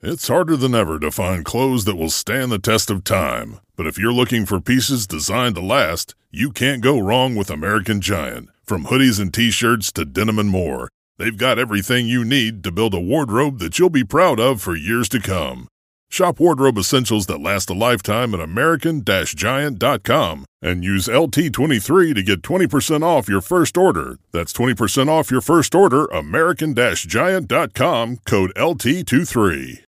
It's harder than ever to find clothes that will stand the test of time. But if you're looking for pieces designed to last, you can't go wrong with American Giant. From hoodies and t shirts to denim and more, they've got everything you need to build a wardrobe that you'll be proud of for years to come. Shop wardrobe essentials that last a lifetime at American Giant.com and use LT23 to get 20% off your first order. That's 20% off your first order, American Giant.com, code LT23.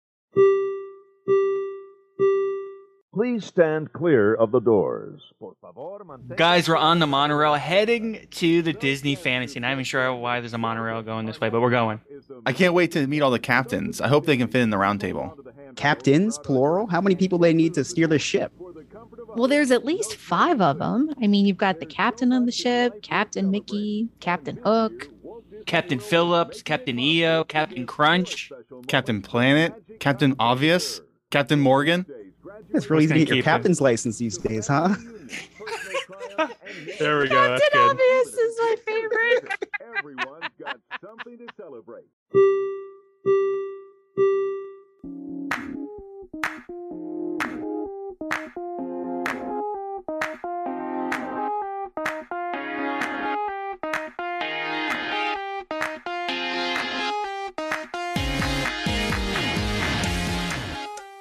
Please stand clear of the doors. Guys, we're on the monorail heading to the Disney Fantasy. Not even sure why there's a monorail going this way, but we're going. I can't wait to meet all the captains. I hope they can fit in the round table. Captains, plural? How many people they need to steer the ship? Well, there's at least five of them. I mean, you've got the captain of the ship, Captain Mickey, Captain Hook, Captain Phillips, Captain EO, Captain Crunch. Captain Planet, Captain Obvious, Captain Morgan. It's really easy to get your keep captain's license these days, huh? There we go. That's Captain good. Obvious is my favorite. Everyone's got something to celebrate.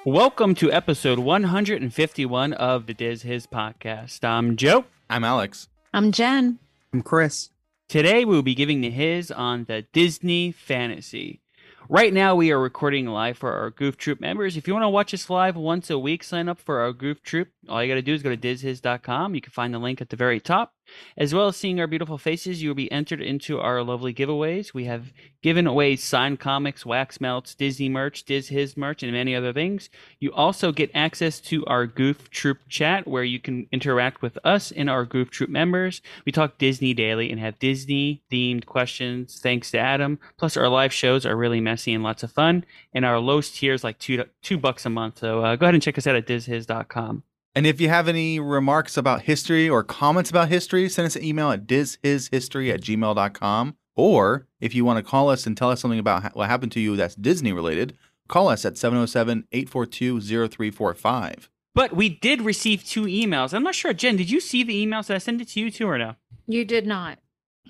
Welcome to episode 151 of the Diz Hiz podcast. I'm Joe. I'm Alex. I'm Jen. I'm Chris. Today we will be giving the hiz on the Disney Fantasy. Right now we are recording live for our Goof Troop members. If you want to watch us live once a week, sign up for our Goof Troop. All you got to do is go to dizhiz.com. You can find the link at the very top. As well as seeing our beautiful faces, you will be entered into our lovely giveaways. We have given away signed comics, wax melts, Disney merch, Diz Hiz merch, and many other things. You also get access to our Goof Troop chat where you can interact with us and our Goof Troop members. We talk Disney daily and have Disney themed questions thanks to Adam. Plus, our live shows are really messy and lots of fun. And our lowest tier is like two, two bucks a month. So uh, go ahead and check us out at dizhiz.com. And if you have any remarks about history or comments about history, send us an email at dizhishistory at gmail.com. Or if you want to call us and tell us something about what happened to you that's Disney related, call us at 707 842 0345. But we did receive two emails. I'm not sure, Jen, did you see the emails? Did I send it to you too or no? You did not.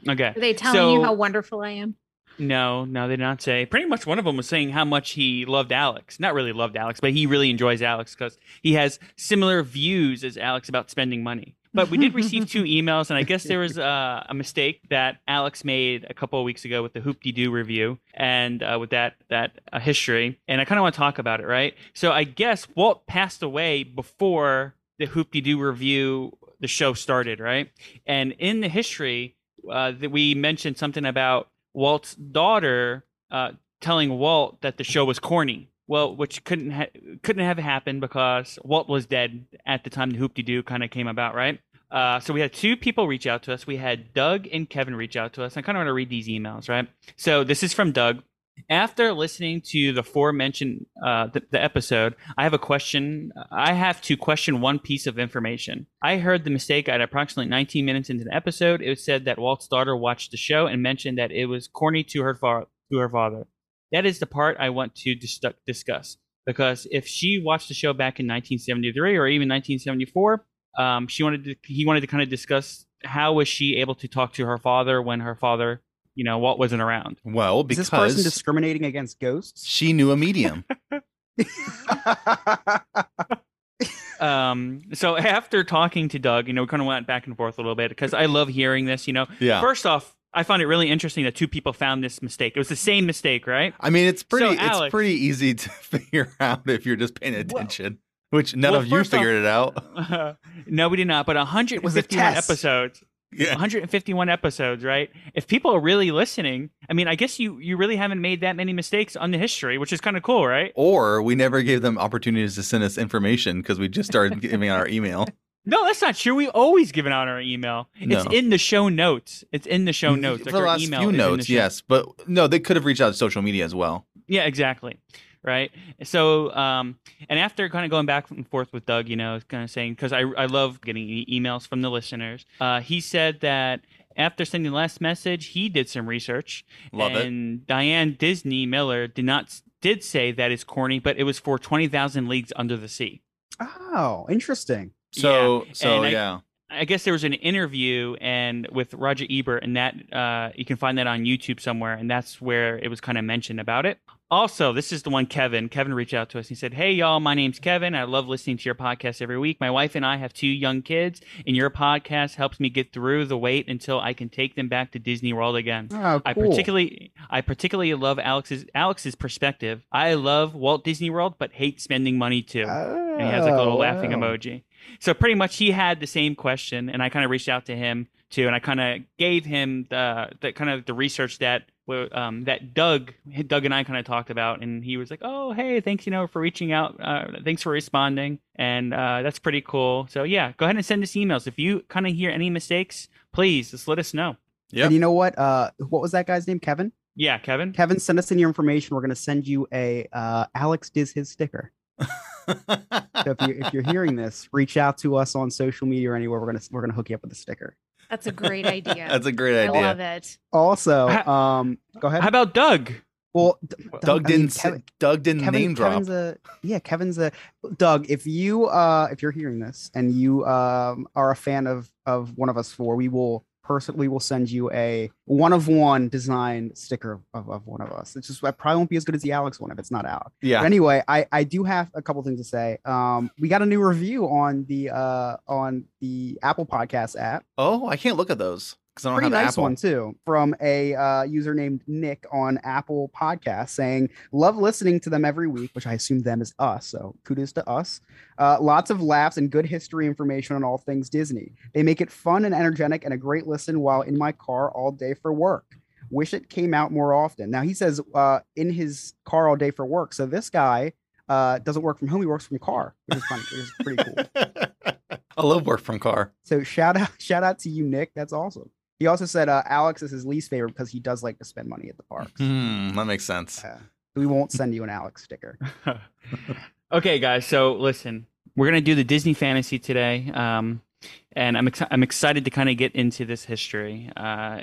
Okay. Are they telling So- you how wonderful I am? No, no, they did not say. Pretty much one of them was saying how much he loved Alex. Not really loved Alex, but he really enjoys Alex because he has similar views as Alex about spending money. But we did receive two emails, and I guess there was uh, a mistake that Alex made a couple of weeks ago with the Hoop Doo Revue and uh, with that that uh, history. And I kind of want to talk about it, right? So I guess Walt passed away before the Hoop Doo Revue, the show started, right? And in the history, uh, that we mentioned something about Walt's daughter uh, telling Walt that the show was corny. Well, which couldn't ha- couldn't have happened because Walt was dead at the time the Hoop-Dee-Doo kind of came about, right? Uh, so we had two people reach out to us. We had Doug and Kevin reach out to us. I kind of want to read these emails, right? So this is from Doug. After listening to the aforementioned uh, the, the episode, I have a question. I have to question one piece of information. I heard the mistake at approximately 19 minutes into the episode. It was said that Walt's daughter watched the show and mentioned that it was corny to her fa- to her father. That is the part I want to dis- discuss because if she watched the show back in 1973 or even 1974, um, she wanted to, he wanted to kind of discuss how was she able to talk to her father when her father, you know, Walt wasn't around. Well, Is because this person discriminating against ghosts? she knew a medium. um so after talking to doug you know we kind of went back and forth a little bit because i love hearing this you know Yeah. first off i found it really interesting that two people found this mistake it was the same mistake right I mean, it's pretty. Alex- it's pretty easy to figure out if you're just paying attention. which none well, of you first off- figured it out. no we did not but was a 151 test. episodes Yeah. 151 episodes right if people are really listening i mean i guess you you really haven't made that many mistakes on the history which is kind of cool right Or we never gave them opportunities to send us information because we just started giving out our email. no that's not true we always given out our email it's No. in the show notes it's in the show mm, notes For the our last email few is in the notes, yes, but no, they could have reached out to social media as well. Yeah, exactly. Right. So, um, and after kind of going back and forth with Doug, you know, kind of saying, because I, I love getting e- emails from the listeners, uh, he said that after sending the last message, he did some research. Love it. and Diane Disney Miller did not did say that is corny, but it was for twenty thousand leagues under the sea. Oh, interesting. So so I- yeah. I guess there was an interview and with Roger Ebert, and that uh, you can find that on YouTube somewhere, and that's where it was kind of mentioned about it. Also, this is the one Kevin. Kevin reached out to us. He said, "Hey y'all, my name's Kevin. I love listening to your podcast every week. My wife and I have two young kids, and your podcast helps me get through the wait until I can take them back to Disney World again." Oh, cool. I particularly I particularly love Alex's Alex's perspective. I love Walt Disney World, but hate spending money too. and he has like a little Oh, laughing emoji. So pretty much he had the same question, and I kind of reached out to him too, and I kind of gave him the the kind of the research that um, that Doug Doug and I kind of talked about, and he was like, "Oh, hey, thanks, you know, for reaching out. Uh, thanks for responding, and uh, that's pretty cool." So yeah, go ahead and send us emails if you kind of hear any mistakes. Please just let us know. Yep. And you know what? Uh, what was that guy's name? Kevin. Yeah, Kevin. Kevin, send us in your information. We're gonna send you a uh, Alex Diz Hiz sticker. So if you if you're hearing this, reach out to us on social media or anywhere. We're gonna we're gonna hook you up with a sticker. That's a great idea. That's a great idea. I love it. Also, um, go ahead. How about Doug? well, D- Doug I mean, didn't. s- Kevin- Doug didn't Kevin, name drop. A yeah. Kevin's a Doug. If you uh if you're hearing this and you um are a fan of of one of us four, we will person we will send you a one of one designed sticker of, of one of us. It's just probably won't be as good as the Alex one if it's not out. yeah. But anyway, I I do have a couple things to say. Um, we got a new review on the uh on the Apple Podcast app. Oh, I can't look at those because I don't Pretty have nice Apple. one too, from a uh, user named Nick on Apple Podcast, saying, "Love listening to them every week," which I assume them is us. So kudos to us. Uh, lots of laughs and good history information on all things Disney. They make it fun and energetic and a great listen while in my car all day for work. Wish it came out more often. Now he says uh, in his car all day for work. So this guy uh, doesn't work from home; he works from car, which is funny. Which is pretty cool. I love work from car. So shout out, shout out to you, Nick. That's awesome. He also said uh, Alex is his least favorite because he does like to spend money at the parks. Hmm, that makes sense. Uh, we won't send you an Alex sticker. okay, guys. So listen, we're gonna do the Disney fantasy today, um, and I'm exci- I'm excited to kind of get into this history. Uh,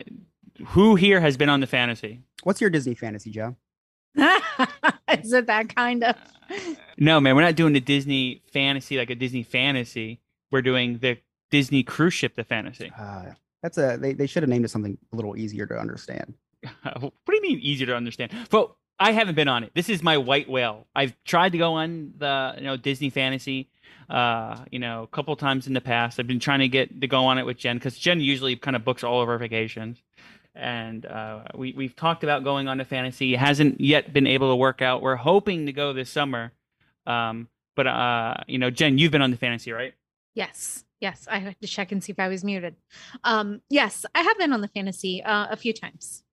who here has been on the fantasy? What's your Disney fantasy, Joe? Is it that kind of? No, man, we're not doing the Disney fantasy like a Disney fantasy. We're doing the Disney cruise ship, the fantasy. Uh, that's a they, they should have named it something a little easier to understand. what do you mean easier to understand? Well, I haven't been on it. This is my white whale. I've tried to go on the you know Disney Fantasy, uh, you know, a couple times in the past. I've been trying to get to go on it with Jen because Jen usually kind of books all of our vacations, and uh, we we've talked about going on to Fantasy. It hasn't yet been able to work out. We're hoping to go this summer, um, but uh, you know, Jen, you've been on the Fantasy, right? Yes. Yes. I had to check and see if I was muted. Um, yes, I have been on the fantasy uh, a few times.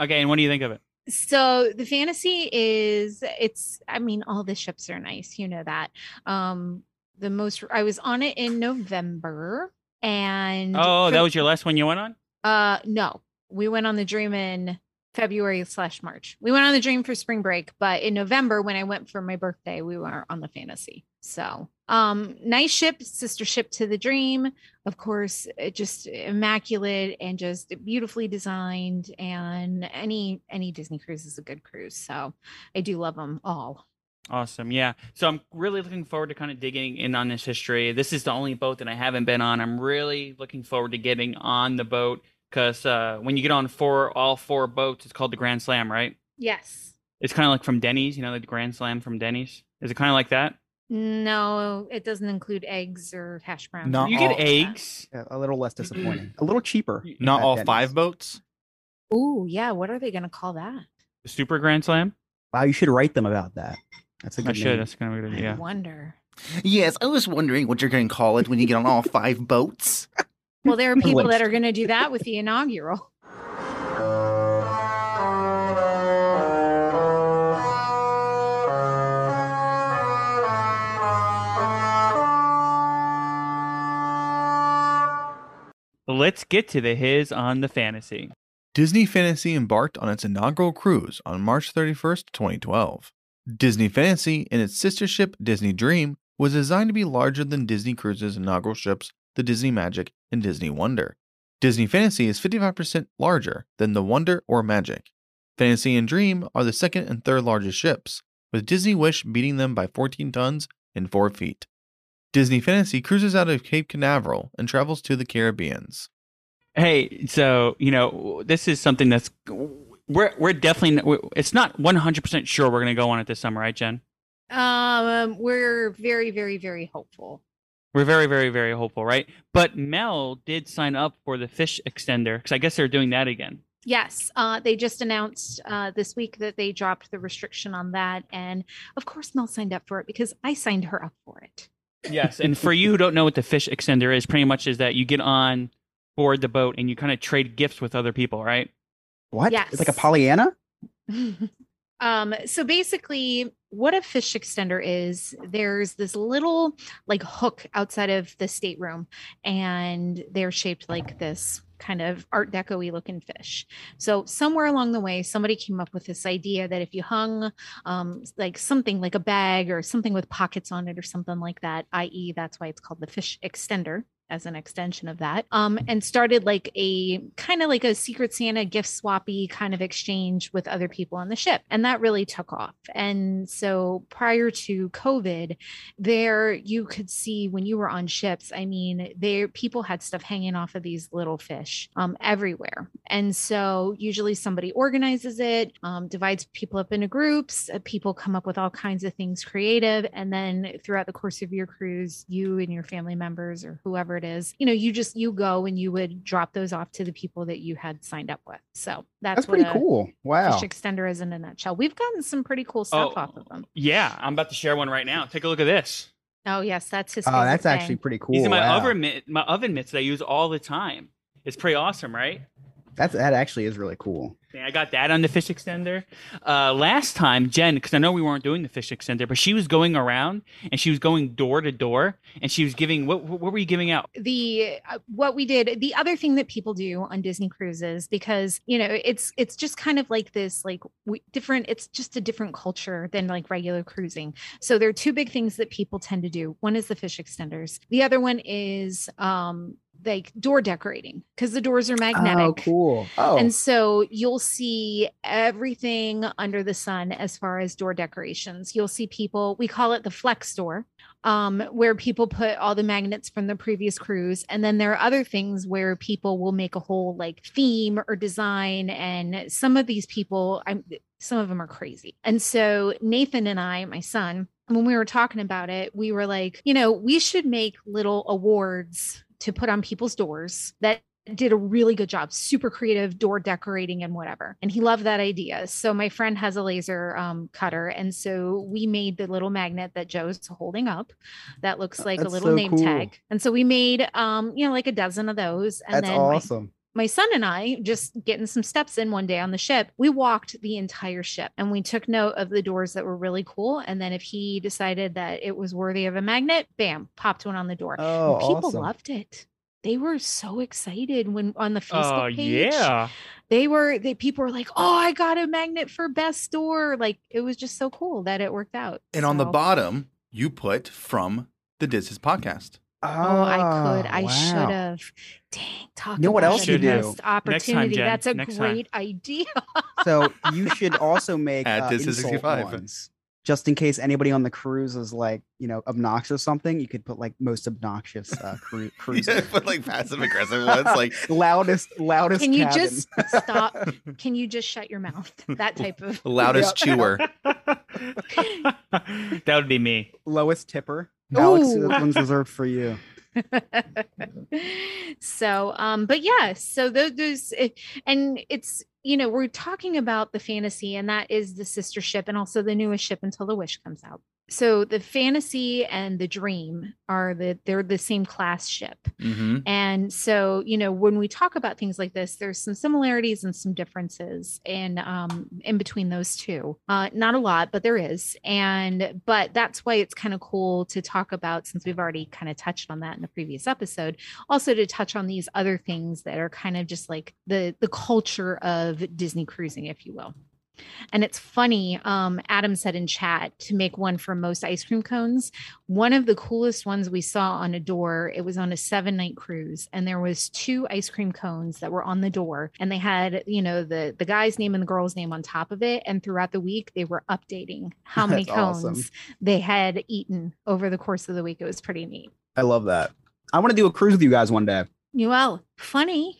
Okay, and what do you think of it? So the fantasy is it's I mean all the ships are nice, you know that. Um the most I was on it in November and Oh, for- that was your last one you went on. uh no. We went on the dream in February slash March. We went on the dream for spring break, but in November when I went for my birthday, we were on the fantasy. So um nice ship, sister ship to the dream. Of course, it just immaculate and just beautifully designed. And any any Disney cruise is a good cruise. So I do love them all. Awesome. Yeah. So I'm really looking forward to kind of digging in on this history. This is the only boat that I haven't been on. I'm really looking forward to getting on the boat because uh, when you get on four, all four boats, it's called the Grand Slam, right? Yes. It's kind of like from Denny's, you know, like the Grand Slam from Denny's. Is it kind of like that? No, it doesn't include eggs or hash browns. or Not you anything get like eggs. Yeah, a little less disappointing, a little cheaper. Not all Denny's. five boats. Ooh, yeah. What are they going to call that? The Super Grand Slam. Wow, you should write them about that. That's a good I should. name. That's kind of a good I idea. wonder. Yes, I was wondering what you're going to call it when you get on all five boats. Well, there are people that are going to do that with the inaugural. Let's get to the hiz on the fantasy. Disney Fantasy embarked on its inaugural cruise on March 31st, 2012. Disney Fantasy and its sister ship Disney Dream was designed to be larger than Disney Cruises' inaugural ships, the Disney Magic and Disney Wonder. Disney Fantasy is 55% larger than the Wonder or Magic. Fantasy and Dream are the second and third largest ships. with Disney Wish beating them by 14 tons and 4 feet. Disney Fantasy cruises out of Cape Canaveral and travels to the Caribbeans. Hey, so you know this is something that's we're we're definitely it's not one hundred percent sure we're going to go on it this summer, right, Jen? Um, we're very, very, very hopeful. We're very, very, very hopeful, right? But Mel did sign up for the fish extender because I guess they're doing that again. Yes, uh, they just announced uh, this week that they dropped the restriction on that, and of course Mel signed up for it because I signed her up for it. Yes, and for you who don't know what the fish extender is, pretty much is that you get on board the boat and you kind of trade gifts with other people, right? What? Yes. It's like a Pollyanna? um, so basically, what a fish extender is, there's this little like hook outside of the stateroom, and they're shaped like this kind of art deco-y looking fish. So somewhere along the way, somebody came up with this idea that if you hung um, like something like a bag or something with pockets on it or something like that, i.e., that's why it's called the fish extender as an extension of that um, and started like a kind of like a secret santa gift swappy kind of exchange with other people on the ship. And that really took off. And so prior to covid there you could see when you were on ships i mean there people had stuff hanging off of these little fish um, everywhere. And so usually somebody organizes it um, divides people up into groups uh, people come up with all kinds of things creative. And then throughout the course of your cruise you and your family members or whoever it is you know you just you go and you would drop those off to the people that you had signed up with so that's, That's pretty a cool. Wow. fish extender is in a nutshell we've gotten some pretty cool stuff Oh. off of oh, them Yeah, I'm about to share one right now. Take a look at this. oh yes that's his Oh, favorite that's actually pretty cool. These are my wow. oven mitt, my oven mitts that I use all the time. It's pretty awesome, right? That's that actually is really cool. Yeah, I got that on the fish extender. Uh, last time, Jen, because I know we weren't doing the fish extender, but she was going around and she was going door to door and she was giving what? What were you giving out? the uh, what we did the other thing that people do on disney cruises because you know it's it's just kind of like this like we, different it's just a different culture than like regular cruising so there are two big things that people tend to do one is the fish extenders the other one is um like door decorating because the doors are magnetic Oh, cool. Oh, and so you'll see everything under the sun as far as door decorations. You'll see people, we call it the flex door, um, where people put all the magnets from the previous cruise. And then there are other things where people will make a whole like theme or design. And some of these people, I'm some of them are crazy. And so Nathan and I, my son, when we were talking about it, we were like, you know, we should make little awards to put on people's doors that did a really good job, super creative door decorating and whatever. And he loved that idea. So my friend has a laser um, cutter. And so we made the little magnet that Joe's holding up that looks like a little so name cool. tag. And so we made, um, you know, like a dozen of those. And that's then awesome. My son and I, just getting some steps in one day on the ship, we walked the entire ship and we took note of the doors that were really cool. And then if he decided that it was worthy of a magnet, bam, popped one on the door. Oh, And people awesome. loved it. They were so excited when on the Facebook Oh page. yeah. They were they people were like, Oh, I got a magnet for best store. Like it was just so cool that it worked out. And on the bottom, you put from the Diz Hiz podcast. Oh, I could. I wow. should have. Dang, talk You know what about else you do? missed opportunity. Jen. That's a Next time. great idea. So you should also make At uh, this is insult 65. ones. Just in case anybody on the cruise is like, you know, obnoxious or something, you could put like most obnoxious uh, cru- cruiser. Yeah, but like passive aggressive ones, like loudest, loudest. Can you cabin. just stop? Can you just shut your mouth? That type of. loudest chewer. that would be me. lowest tipper? Alex, Ooh. that one's reserved for you. so um but yeah so tho- those eh, and it's you know we're talking about the fantasy and that is the sister ship and also the newest ship until the wish comes out so the fantasy and the dream are the they're the same class ship hmm and so, you know, when we talk about things like this, there's some similarities and some differences in um, in between those two. Uh, not a lot, but there is. And but that's why it's kind of cool to talk about since we've already kind of touched on that in the previous episode. Also to touch on these other things that are kind of just like the the culture of Disney cruising, if you will. And it's funny. Um, Adam said in chat to make one for most ice cream cones. One of the coolest ones we saw on a door. It was on a seven night cruise, and there was two ice cream cones that were on the door, and they had you know the the guy's name and the girl's name on top of it. And throughout the week, they were updating how many cones awesome. they had eaten over the course of the week. It was pretty neat. I love that. I want to do a cruise with you guys one day. Well, funny,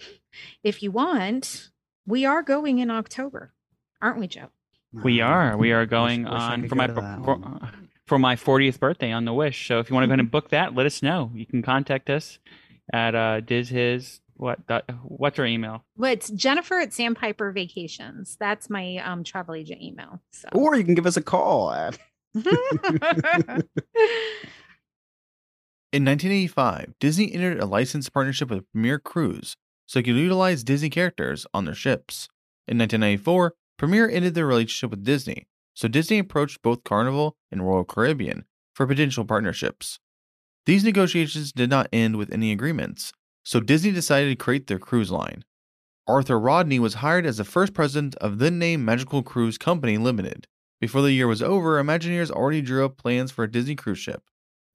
if you want, we are going in October, aren't we, Joe? We are. We are going wish I on could for my for, for my 40th birthday on the Wish. So if you want to go ahead and book that, let us know. You can contact us at uh diz hiz what dot, what's our email? Well, it's Jennifer at Sandpiper Vacations. That's my um travel agent email. So Or you can give us a call at In 1985, Disney entered a licensed partnership with Premier Cruise so it could utilize Disney characters on their ships. In 1994, Premier ended their relationship with Disney, so Disney approached both Carnival and Royal Caribbean for potential partnerships. These negotiations did not end with any agreements, so Disney decided to create their cruise line. Arthur Rodney was hired as the first president of then named Magical Cruise Company Limited. Before the year was over, Imagineers already drew up plans for a Disney cruise ship.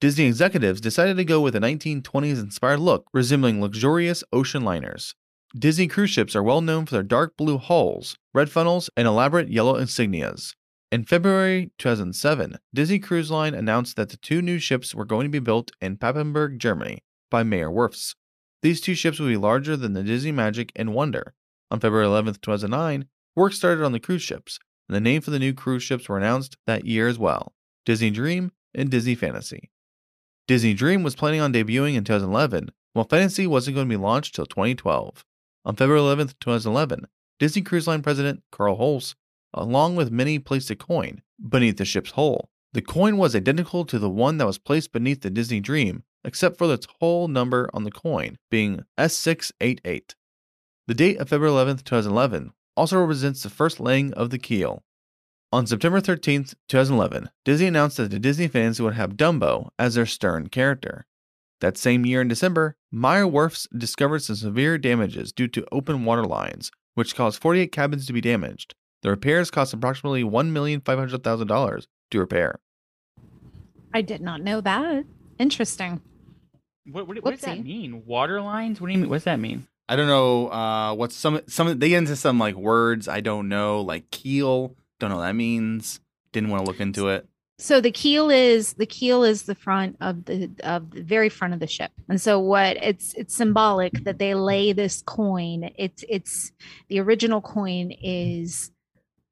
Disney executives decided to go with a 1920s inspired look, resembling luxurious ocean liners. Disney cruise ships are well known for their dark blue hulls, red funnels, and elaborate yellow insignias. In February 2007, Disney Cruise Line announced that the two new ships were going to be built in Papenburg, Germany, by Meyer Werfts. These two ships would be larger than the Disney Magic and Wonder. On February 11, 2009, work started on the cruise ships, and the name for the new cruise ships were announced that year as well Disney Dream and Disney Fantasy. Disney Dream was planning on debuting in 2011, while Fantasy wasn't going to be launched till 2012. On February 11, 2011, Disney Cruise Line president Karl Holz, along with many, placed a coin beneath the ship's hull. The coin was identical to the one that was placed beneath the Disney Dream, except for its hull number on the coin being S688. The date of February 11, 2011 also represents the first laying of the keel. On September 13, 2011, Disney announced that the Disney fans would have Dumbo as their stern character. That same year in December, Meyer Werfts discovered some severe damages due to open water lines, which caused 48 cabins to be damaged. The repairs cost approximately $1,500,000 to repair. I did not know that. Interesting. What, what, what does that mean? Water lines? What do you mean? What's that mean? I don't know uh, what's some some they get into some like words I don't know like keel don't know what that means didn't want to look into it So the keel is the keel is the front of the of the very front of the ship. And so what it's it's symbolic that they lay this coin. It's it's the original coin is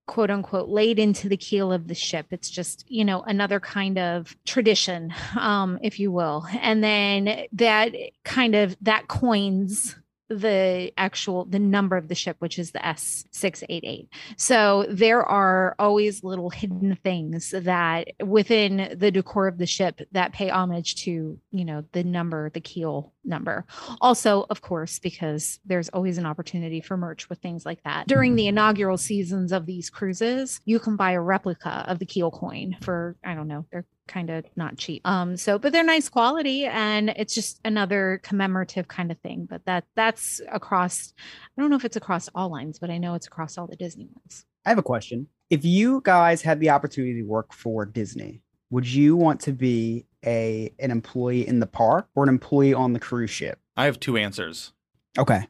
quote unquote laid into the keel of the ship. It's just, you know, another kind of tradition, um, if you will. And then that kind of that coins the actual the number of the ship which is the S688 so there are always little hidden things that within the decor of the ship that pay homage to, you know, the number, the keel number. Also, of course, because there's always an opportunity for merch with things like that. During the inaugural seasons of these cruises, you can buy a replica of the keel coin for, I don't know, they're kind of not cheap. Um so but they're nice quality and it's just another commemorative kind of thing, but that that's across I don't know if it's across all lines, but I know it's across all the Disney ones. I have a question. If you guys had the opportunity to work for Disney, would you want to be a an employee in the park or an employee on the cruise ship? I have two answers Okay.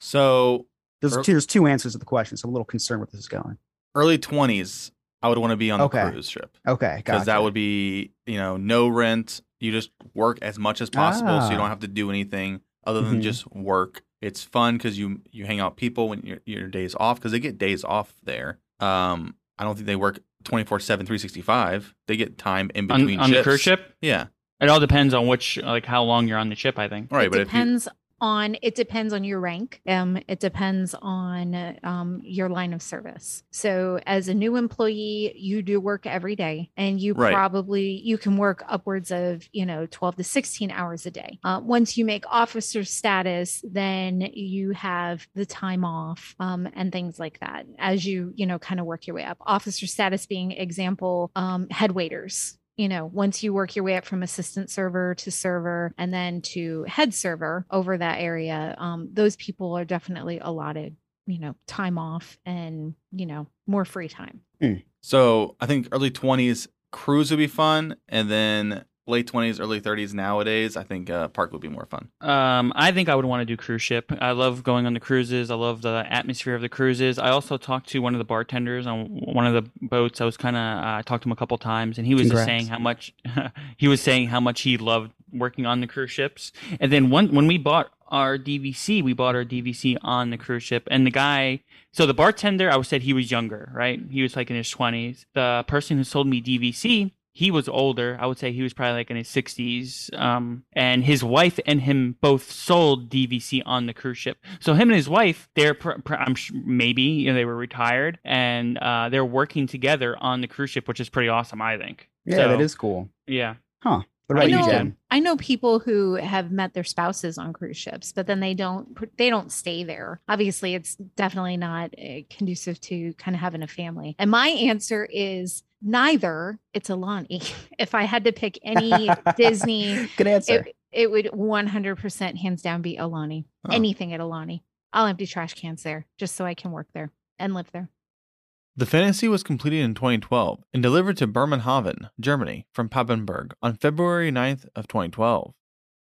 so There's Er- two, there's two answers to the question, so I'm a little concerned where this is going. early 20s I would want to be on the Okay. cruise ship Okay, because that would be you know no rent you just work as much as possible so you Ah. don't have to do anything other than Mhm. just work it's fun because you you hang out with people when your your days off because they get days off there um I don't think they work 24 7 365 they get time in On, between on the cruise ship? yeah It all depends on which, like, how long you're on the ship. I think. right it but if you depends on it depends on your rank. Um it depends on um your line of service. So as a new employee you do work every day and you Right. probably you can work upwards of you know 12 to 16 hours a day. Uh, once you make officer status then you have the time off um, and things like that as you you know kind of work your way up. Officer status being example um, head waiters you know, once you work your way up from assistant server to server and then to head server over that area, um, those people are definitely allotted you know, time off and, you know, more free time. So I think early 20s cruise would be fun, and then late 20s, early 30s nowadays, I think uh, park would be more fun. Um, I think I would want to do cruise ship. I love going on the cruises. I love the atmosphere of the cruises. I also talked to one of the bartenders on one of the boats. I was kind of uh, I talked to him a couple times, and he was just Congrats. saying how much he was saying how much he loved working on the cruise ships. And then one when we bought our DVC, we bought our DVC on the cruise ship, and the guy. So the bartender, I would said he was younger, right? He was like in his twenties. The person who sold me DVC, he was older. I would say he was probably like in his 60s. Um, and his wife and him both sold DVC on the cruise ship. So him and his wife, they're pr- pr- I'm sh- maybe you know, they were retired and uh, they're working together on the cruise ship, which is pretty awesome. I think. Yeah, So, that is cool. Yeah. What I about you, know, Jen? I know people who have met their spouses on cruise ships, but then they don't they don't stay there. Obviously, it's definitely not uh, conducive to kind of having a family. And my answer is neither. It's Aulani. If I had to pick any Disney, Good answer. it, it would 100% hands down be Aulani. Huh. Anything at Aulani. I'll empty trash cans there just so I can work there and live there. The Fantasy was completed in 2012 and delivered to Bremerhaven, Germany, from Papenburg on February 9th of 2012.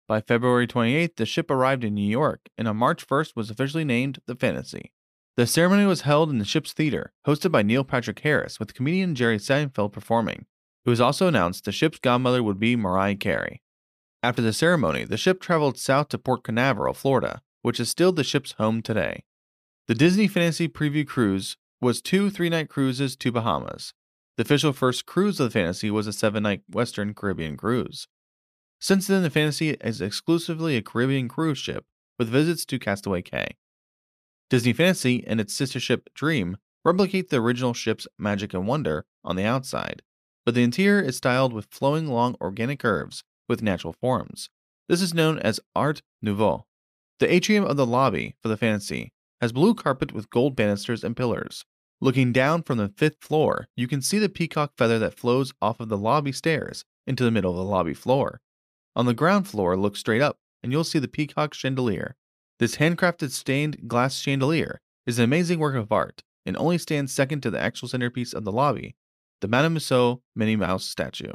By February 28th, the ship arrived in New York, and on March 1st was officially named the Fantasy. The ceremony was held in the ship's theater, hosted by Neil Patrick Harris, with comedian Jerry Seinfeld performing. It was also announced the ship's godmother would be Mariah Carey. After the ceremony, the ship traveled south to Port Canaveral, Florida, which is still the ship's home today. The Disney Fantasy Preview Cruise was two three night cruises to Bahamas. The official first cruise of the Fantasy was a seven night Western Caribbean cruise. Since then, the Fantasy is exclusively a Caribbean cruise ship with visits to Castaway Cay. Disney Fantasy and its sister ship Dream replicate the original ship's magic and wonder on the outside, but the interior is styled with flowing long organic curves with natural forms. This is known as Art Nouveau. The atrium of the lobby for the Fantasy has blue carpet with gold banisters and pillars. Looking down from the fifth floor, you can see the peacock feather that flows off of the lobby stairs into the middle of the lobby floor. On the ground floor, look straight up, and you'll see the peacock chandelier. This handcrafted stained glass chandelier is an amazing work of art and only stands second to the actual centerpiece of the lobby, the Madame Musso Minnie Mouse statue.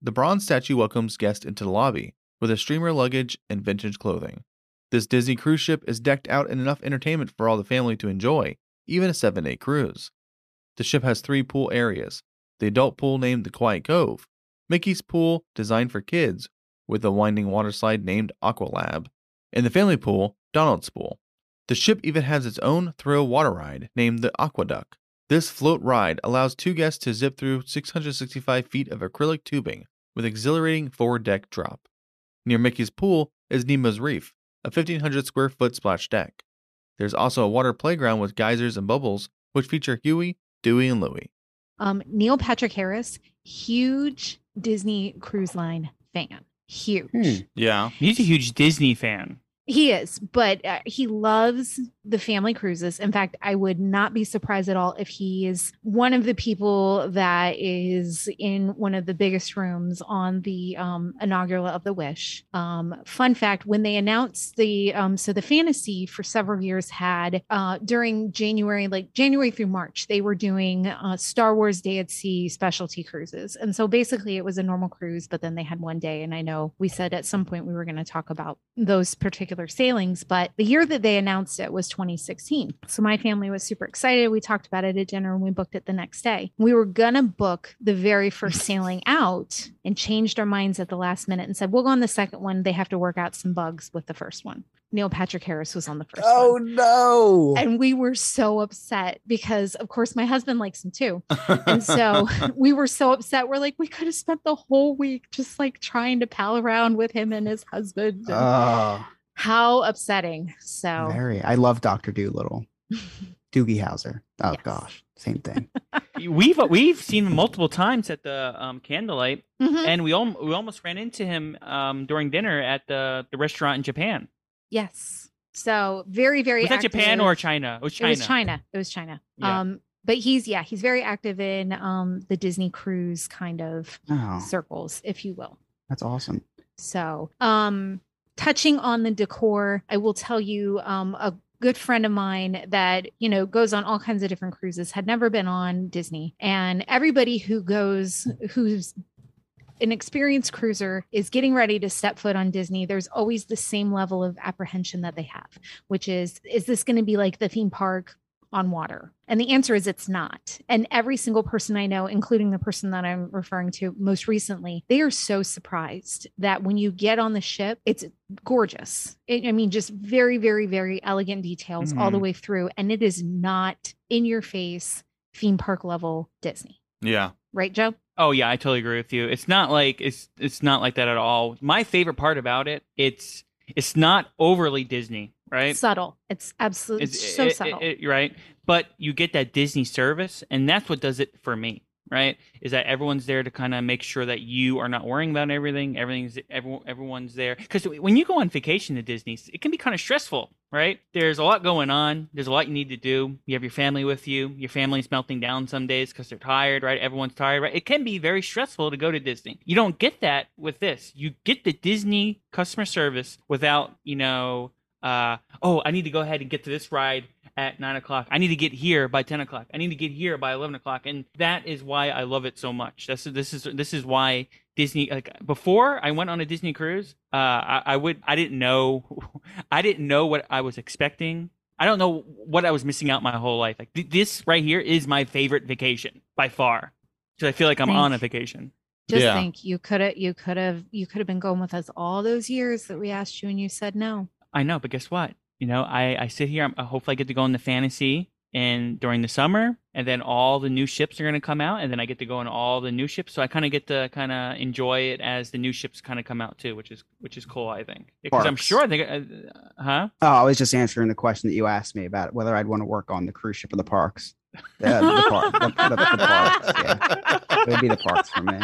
The bronze statue welcomes guests into the lobby with a streamer luggage and vintage clothing. This Disney cruise ship is decked out in enough entertainment for all the family to enjoy, even a seven day cruise. The ship has three pool areas the adult pool named the Quiet Cove, Mickey's pool designed for kids with a winding water slide named Aqua Lab, and the family pool, Donald's Pool. The ship even has its own thrill water ride named the AquaDuck. This float ride allows two guests to zip through 665 feet of acrylic tubing with exhilarating forward deck drop. Near Mickey's pool is Nemo's Reef, a 1,500 square foot splash deck. There's also a water playground with geysers and bubbles, which feature Huey, Dewey, and Louie. Um, Neil Patrick Harris, huge Disney Cruise Line fan. Huge. Hmm. Yeah. He's a huge Disney fan. He is, but uh, he loves the family cruises. In fact, I would not be surprised at all if he is one of the people that is in one of the biggest rooms on the um, inaugural of the Wish. Um, fun fact: when they announced the um, so the fantasy for several years had uh, during January, like January through March, they were doing uh, Star Wars Day at Sea specialty cruises, and so basically it was a normal cruise, but then they had one day. And I know we said at some point we were going to talk about those particular sailings, but the year that they announced it was 2016. So my family was super excited. We talked about it at dinner and we booked it the next day. We were going to book the very first sailing out and changed our minds at the last minute and said, we'll go on the second one. They have to work out some bugs with the first one. Neil Patrick Harris was on the first Oh one. no. And we were so upset because, of course, my husband likes him too. And so we were so upset. We're like, we could have spent the whole week just like trying to pal around with him and his husband. and Oh, How upsetting. So very. I love Doctor Doolittle. Doogie Howser. Oh Yes. gosh, same thing. We've we've seen him multiple times at the um, candlelight, Mhm. and we al- we almost ran into him um, during dinner at the the restaurant in Japan. yes. So very, very Was that Japan or China? It was China. It was China. It was China. Yeah. Um, but he's yeah, he's very active in um the Disney cruise kind of Oh, circles, if you will. that's awesome. So, um, touching on the decor, I will tell you um, a good friend of mine that, you know, goes on all kinds of different cruises, had never been on Disney. And everybody who goes, who's an experienced cruiser is getting ready to step foot on Disney, there's always the same level of apprehension that they have, which is, is this going to be like the theme park on water? And the answer is it's not. And every single person I know, including the person that I'm referring to most recently, they are so surprised that when you get on the ship, it's gorgeous. It, I mean, just very, very, very elegant details all the Mhm. way through. And it is not in your face theme park level Disney. Yeah. Right, Joe? Oh yeah, I totally agree with you. It's not like it's it's not like that at all. My favorite part about it, it's it's not overly Disney, right? Subtle. It's absolutely It's so it- subtle. it- it- right? But you get that Disney service, and that's what does it for me, right? Is that everyone's there to kind of make sure that you are not worrying about everything. Everything's everyone, everyone's there because when you go on vacation to Disney, it can be kind of stressful, right? There's a lot going on. There's a lot you need to do. You have your family with you. Your family's melting down some days because they're tired, right? Everyone's tired, right? It can be very stressful to go to Disney. You don't get that with this. You get the Disney customer service without, you know, uh, oh, I need to go ahead and get to this ride at nine o'clock. I need to get here by ten o'clock. I need to get here by eleven o'clock, and that is why I love it so much. This is this is this is why Disney. Like before I went on a Disney cruise, uh, I, I would I didn't know, I didn't know what I was expecting. I don't know what I was missing out my whole life. Like th- this right here is my favorite vacation by far, because I feel like I'm Thank- on a vacation. Just Yeah. think you could have you could have you could have been going with us all those years that we asked you and you said no. I know, but guess what? You know, I, I sit here. I'm, I hopefully I get to go in the fantasy and during the summer, and then all the new ships are going to come out, and then I get to go on all the new ships. So I kind of get to kind of enjoy it as the new ships kind of come out too, which is which is cool. I think because I'm sure they, uh, huh? Oh, I was just answering the question that you asked me about whether I'd want to work on the cruise ship or the parks. Yeah, the, park, the, the, the parks. Yeah. It would be the parks for me.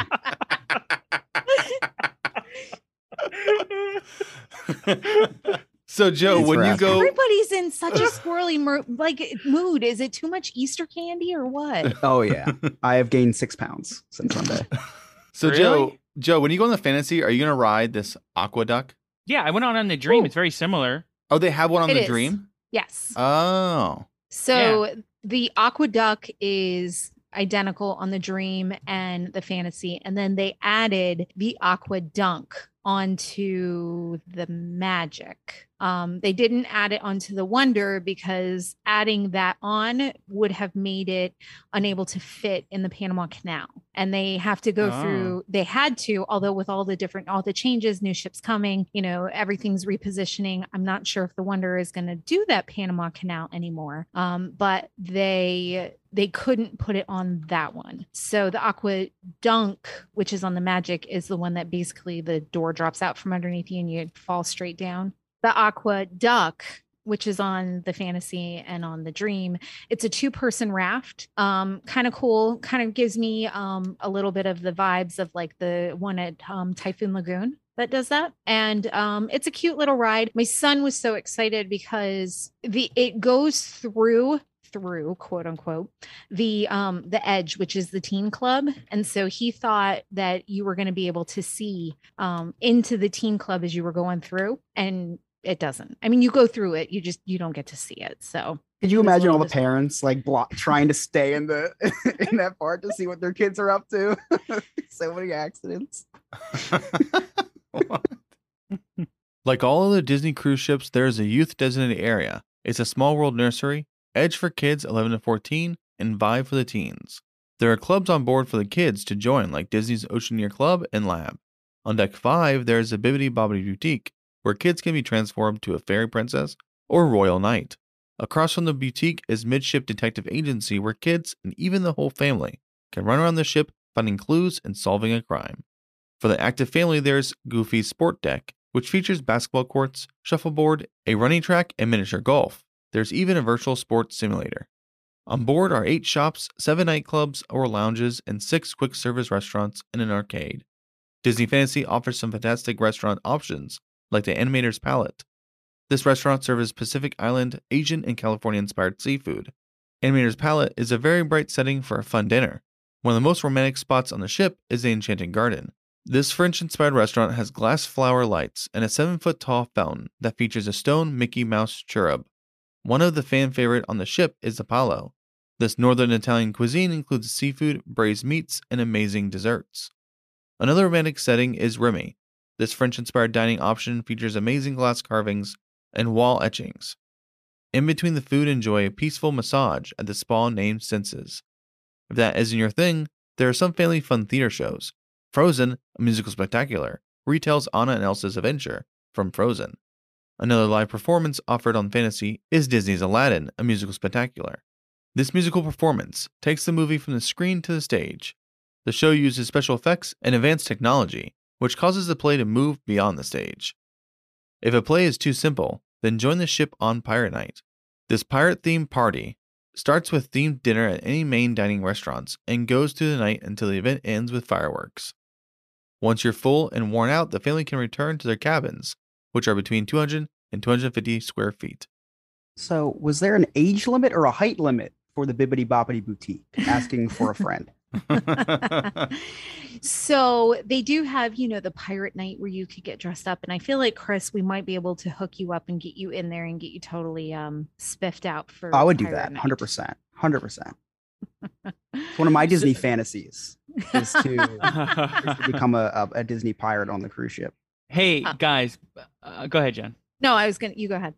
so Joe, Thanks when for you go, Everybody's in such a squirrely mer- like mood. Is it too much Easter candy or what? Oh yeah, I have gained six pounds since Sunday. so Joe, Really? Joe, when you go on the fantasy, are you gonna ride this AquaDuck? Yeah, I went on on the Dream. Ooh. It's very similar. Oh, they have one on It the is. Dream. Yes. Oh, So the AquaDuck is identical on the dream and the fantasy and then they added the AquaDunk onto the magic um they didn't add it onto the wonder because adding that on would have made it unable to fit in the panama canal. And they have to go Oh. through they had to although with all the different all the changes new ships coming you know everything's repositioning. I'm not sure if the wonder is going to do that panama canal anymore. Um, but they they couldn't put it on that one. So the aqua dunk which is on the magic is the one that basically the door drops out from underneath you and you fall straight down the AquaDuck which is on the fantasy and on the dream it's a two person raft. Um kind of cool kind of gives me um a little bit of the vibes of like the one at um typhoon lagoon that does that. And um it's a cute little ride. My son was so excited because the it goes through through quote unquote the um the edge which is the teen club. And so he thought that you were going to be able to see um into the teen club as you were going through. And it doesn't i mean you go through it you just you don't get to see it so Could you It was a imagine all the parents like block trying to stay in the in that part to see what their kids are up to? so many accidents. like all other Disney cruise ships, there is a youth designated area. It's a small world nursery, Edge for kids 11 to 14, and Vibe for the teens. There are clubs on board for the kids to join, like Disney's Oceaneer Club and Lab. On deck 5, there is a Bibbidi Bobbidi Boutique, where kids can be transformed to a fairy princess or royal knight. Across from the boutique is Midship Detective Agency, where kids and even the whole family can run around the ship finding clues and solving a crime. For the active family, there's Goofy's Sport Deck, which features basketball courts, shuffleboard, a running track, and miniature golf. There's even a virtual sports simulator. On board are eight shops, seven nightclubs or lounges, and six quick service restaurants and an arcade. Disney Fantasy offers some fantastic restaurant options, like the Animator's Palette. This restaurant serves Pacific Island, Asian, and California inspired seafood. Animator's Palette is a very bright setting for a fun dinner. One of the most romantic spots on the ship is the Enchanted Garden. This French inspired restaurant has glass flower lights and a 7 foot tall fountain that features a stone Mickey Mouse cherub. One of the fan favorite on the ship is Palo. This northern Italian cuisine includes seafood, braised meats, and amazing desserts. Another romantic setting is Remy. This French inspired dining option features amazing glass carvings and wall etchings. In between the food, enjoy a peaceful massage at the spa named Senses. If that isn't your thing, there are some family fun theater shows. Frozen, a musical spectacular, retells Anna and Elsa's adventure from Frozen. Another live performance offered on Fantasy is Disney's Aladdin, a musical spectacular. This musical performance takes the movie from the screen to the stage. The show uses special effects and advanced technology, which causes the play to move beyond the stage. If a play is too simple, then join the ship on Pirate Night. This pirate themed party starts with themed dinner at any main dining restaurants and goes through the night until the event ends with fireworks. Once you're full and worn out, the family can return to their cabins, which are between 200 and 250 square feet. So, was there an age limit or a height limit for the Bibbidi Bobbidi Boutique? Asking for a friend. so they do have, you know, the pirate night where you could get dressed up. And I feel like Chris, we might be able to hook you up and get you in there and get you totally um spiffed out for I would do that 100%. 100%. It's one of my Disney fantasies is to, is to become a, a, a Disney pirate on the cruise ship. hey Uh, guys, uh, go ahead, Jen. No, I was gonna you go ahead.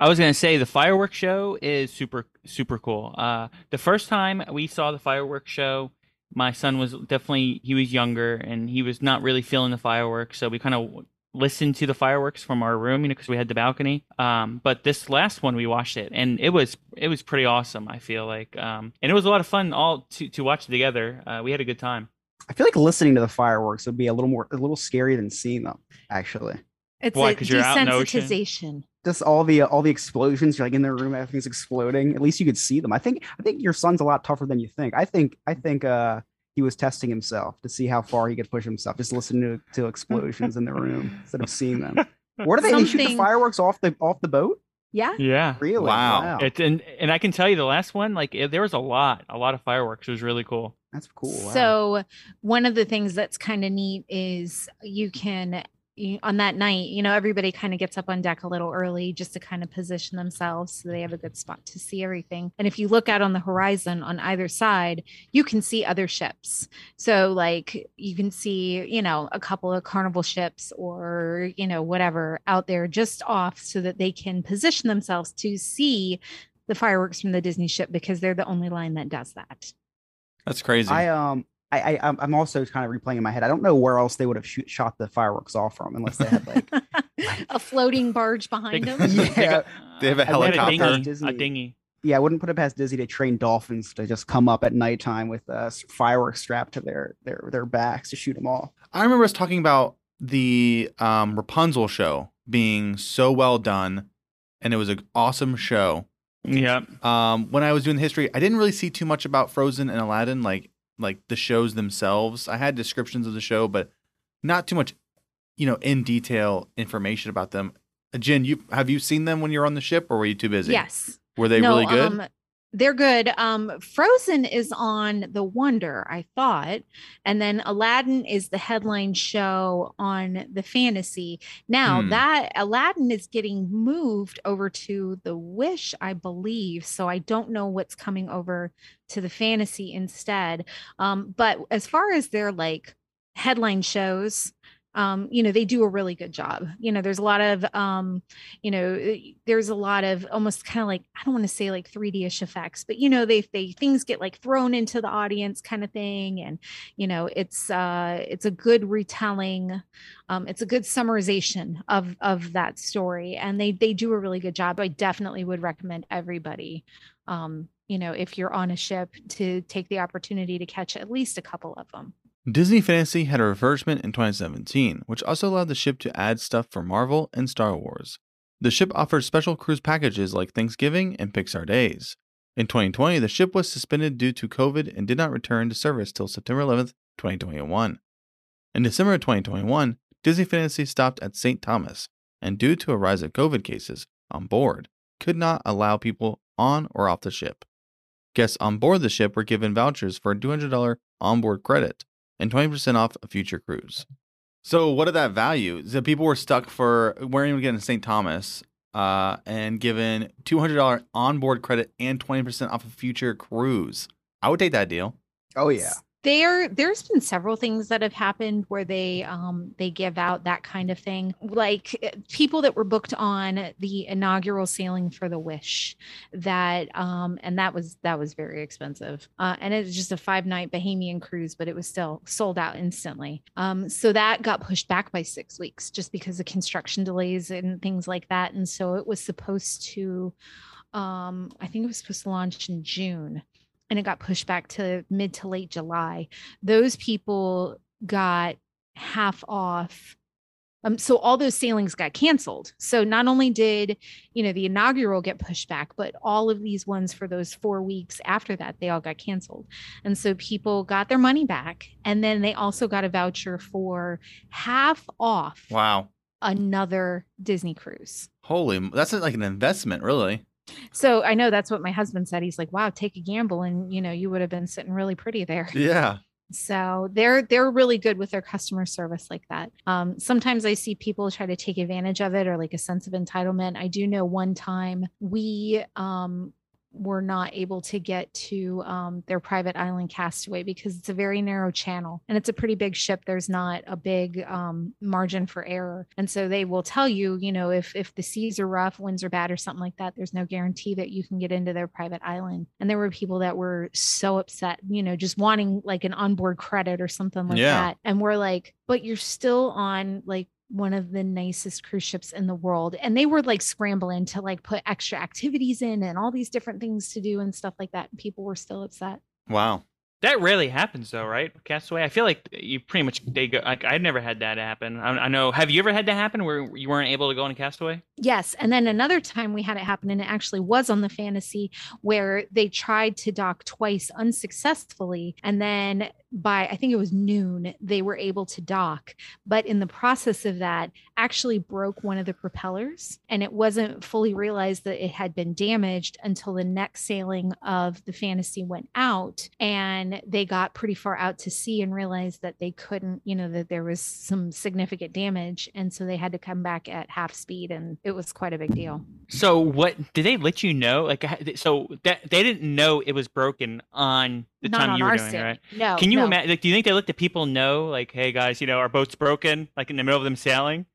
I was gonna say the fireworks show is super super cool. Uh, the first time we saw the fireworks show, my son was definitely he was younger and he was not really feeling the fireworks, so we kind of listened to the fireworks from our room, you know, because we had the balcony. Um, but this last one we watched it, and it was it was pretty awesome. I feel like, um, and it was a lot of fun all to to watch it together. Uh, we had a good time. I feel like listening to the fireworks would be a little more, a little scary than seeing them, actually. It's Why, a 'cause you're out in the ocean? desensitization. just all the all the explosions you're like in the room everything's exploding at least you could see them i think i think your son's a lot tougher than you think i think i think uh he was testing himself to see how far he could push himself just listening to, to explosions in the room instead of seeing them where do they, they shoot the fireworks off the off the boat Yeah. Yeah. really Wow. It, and and I can tell you the last one, like it, there was a lot, a lot of fireworks. It was really cool. that's cool wow. So one of the things that's kind of neat is you can you, on that night, you know, everybody kind of gets up on deck a little early just to kind of position themselves so they have a good spot to see everything. And if you look out on the horizon on either side, you can see other ships. So like you can see, you know, a couple of carnival ships or, you know, whatever out there just off so that they can position themselves to see the fireworks from the Disney ship because they're the only line that does that. That's crazy. i um I, I I'm- I'm also kind of replaying in my head. I don't know where else they would have shoot, shot the fireworks off from unless they had like a floating barge behind them. Yeah. They have a had helicopter. dinghy, Disney. a dinghy. yeah, I wouldn't put it past Disney to train dolphins to just come up at nighttime with uh, fireworks strapped to their their their backs to shoot them off. I remember us talking about the um, Rapunzel show being so well done, and it was an awesome show. Yeah. Um, when I was doing the history, I didn't really see too much about Frozen and Aladdin, like like the shows themselves. I had descriptions of the show, but not too much, you know, in detail information about them. Jen, you have you seen them when you're on the ship, or were you too busy? Yes. Were they really good? Um, they're good. Um, Frozen is on The Wonder, I thought, and then Aladdin is the headline show on the Fantasy. Now Hmm. that Aladdin is getting moved over to the Wish, I believe. So I don't know what's coming over to the Fantasy instead. Um, but as far as their like headline shows. Um, you know, they do a really good job. You know, there's a lot of um, you know uh, there's a lot of almost kind of like i don't want to say like 3d-ish effects but you know they they things get like thrown into the audience kind of thing and you know it's uh it's a good retelling um it's a good summarization of of that story and they they do a really good job i definitely would recommend everybody um you know if you're on a ship to take the opportunity to catch at least a couple of them Disney Fantasy had a refurbishment in 2017, which also allowed the ship to add stuff for Marvel and Star Wars. The ship offered special cruise packages like Thanksgiving and Pixar Days. In 2020, the ship was suspended due to COVID and did not return to service till September 11th, 2021. In December of 2021, Disney Fantasy stopped at St. Thomas, and due to a rise of COVID cases on board, could not allow people on or off the ship. Guests on board the ship were given vouchers for a $200 onboard credit and 20% off a future cruise. So, what did that value? The people were stuck for wearing again in St. Thomas. uh, and given $200 onboard credit and 20% off a future cruise. I would take that deal. Oh yeah. There there's been several things that have happened where they um they give out that kind of thing. Like uh, people that were booked on the inaugural sailing for the wish that um and that was that was very expensive. Uh and it was just a five night bahamian cruise but it was still sold out instantly. Um so that got pushed back by six weeks just because of construction delays and things like that. And so it was supposed to um i think it was supposed to launch in june and it got pushed back to mid to late July. Those people got half off. Um, so all those sailings got canceled. So not only did you know the inaugural get pushed back, but all of these ones for those four weeks after that, they all got canceled. And so people got their money back, and then they also got a voucher for half off Wow. another Disney cruise. Holy, that's like an investment, really. So I know that's what my husband said. He's like, "Wow, take a gamble, and you know you would have been sitting really pretty there." Yeah. So they're they're really good with their customer service like that. Um, sometimes I see people try to take advantage of it or like a sense of entitlement. I do know one time we um, were not able to get to um, their private island castaway because it's a very narrow channel and it's a pretty big ship. There's not a big um, margin for error. And so they will tell you you know if if the seas are rough winds are bad or something like that there's no guarantee that you can get into their private island. And there were people that were so upset you know just wanting like an onboard credit or something like Yeah. that and we're like but you're still on like one of the nicest cruise ships in the world and they were like scrambling to like put extra activities in and all these different things to do and stuff like that and people were still upset Wow. That rarely happens, though, right? Castaway. I feel like you pretty much they go. Like I've never had that happen. I, I know. Have you ever had that happen where you weren't able to go on a Castaway? yes and then another time we had it happen and it actually was on the fantasy where they tried to dock twice unsuccessfully and then by i think it was noon they were able to dock but in the process of that actually broke one of the propellers and it wasn't fully realized that it had been damaged until the next sailing of the fantasy went out and they got pretty far out to sea and realized that they couldn't you know that there was some significant damage and so they had to come back at half speed and it was quite a big deal So what did they let you know? Like, so that they didn't know it was broken on the not time on you were doing it, right? no Can you no. imagine? Like, do you think they let the people know? Like, hey guys, you know our boat's broken. Like in the middle of them sailing.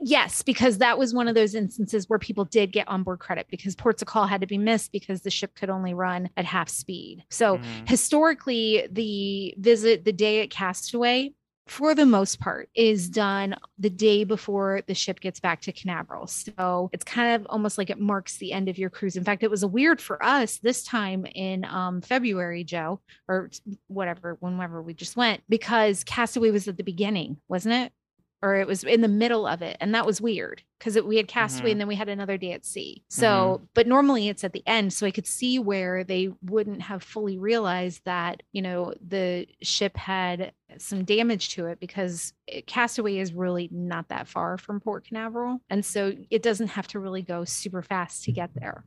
Yes, because that was one of those instances where people did get onboard credit because ports of call had to be missed because the ship could only run at half speed. So Mhm. historically, the visit the day at Castaway, for the most part, is done the day before the ship gets back to Canaveral. So it's kind of almost like it marks the end of your cruise. In fact, it was a weird for us this time in um, February, Joe, or whatever, whenever we just went, because Castaway was at the beginning, wasn't it? Or it was in the middle of it. And that was weird because we had Castaway Mhm. and then we had another day at sea. So, but normally it's at the end. So I could see where they wouldn't have fully realized that, you know, the ship had some damage to it because Castaway is really not that far from Port Canaveral. And so it doesn't have to really go super fast to get there.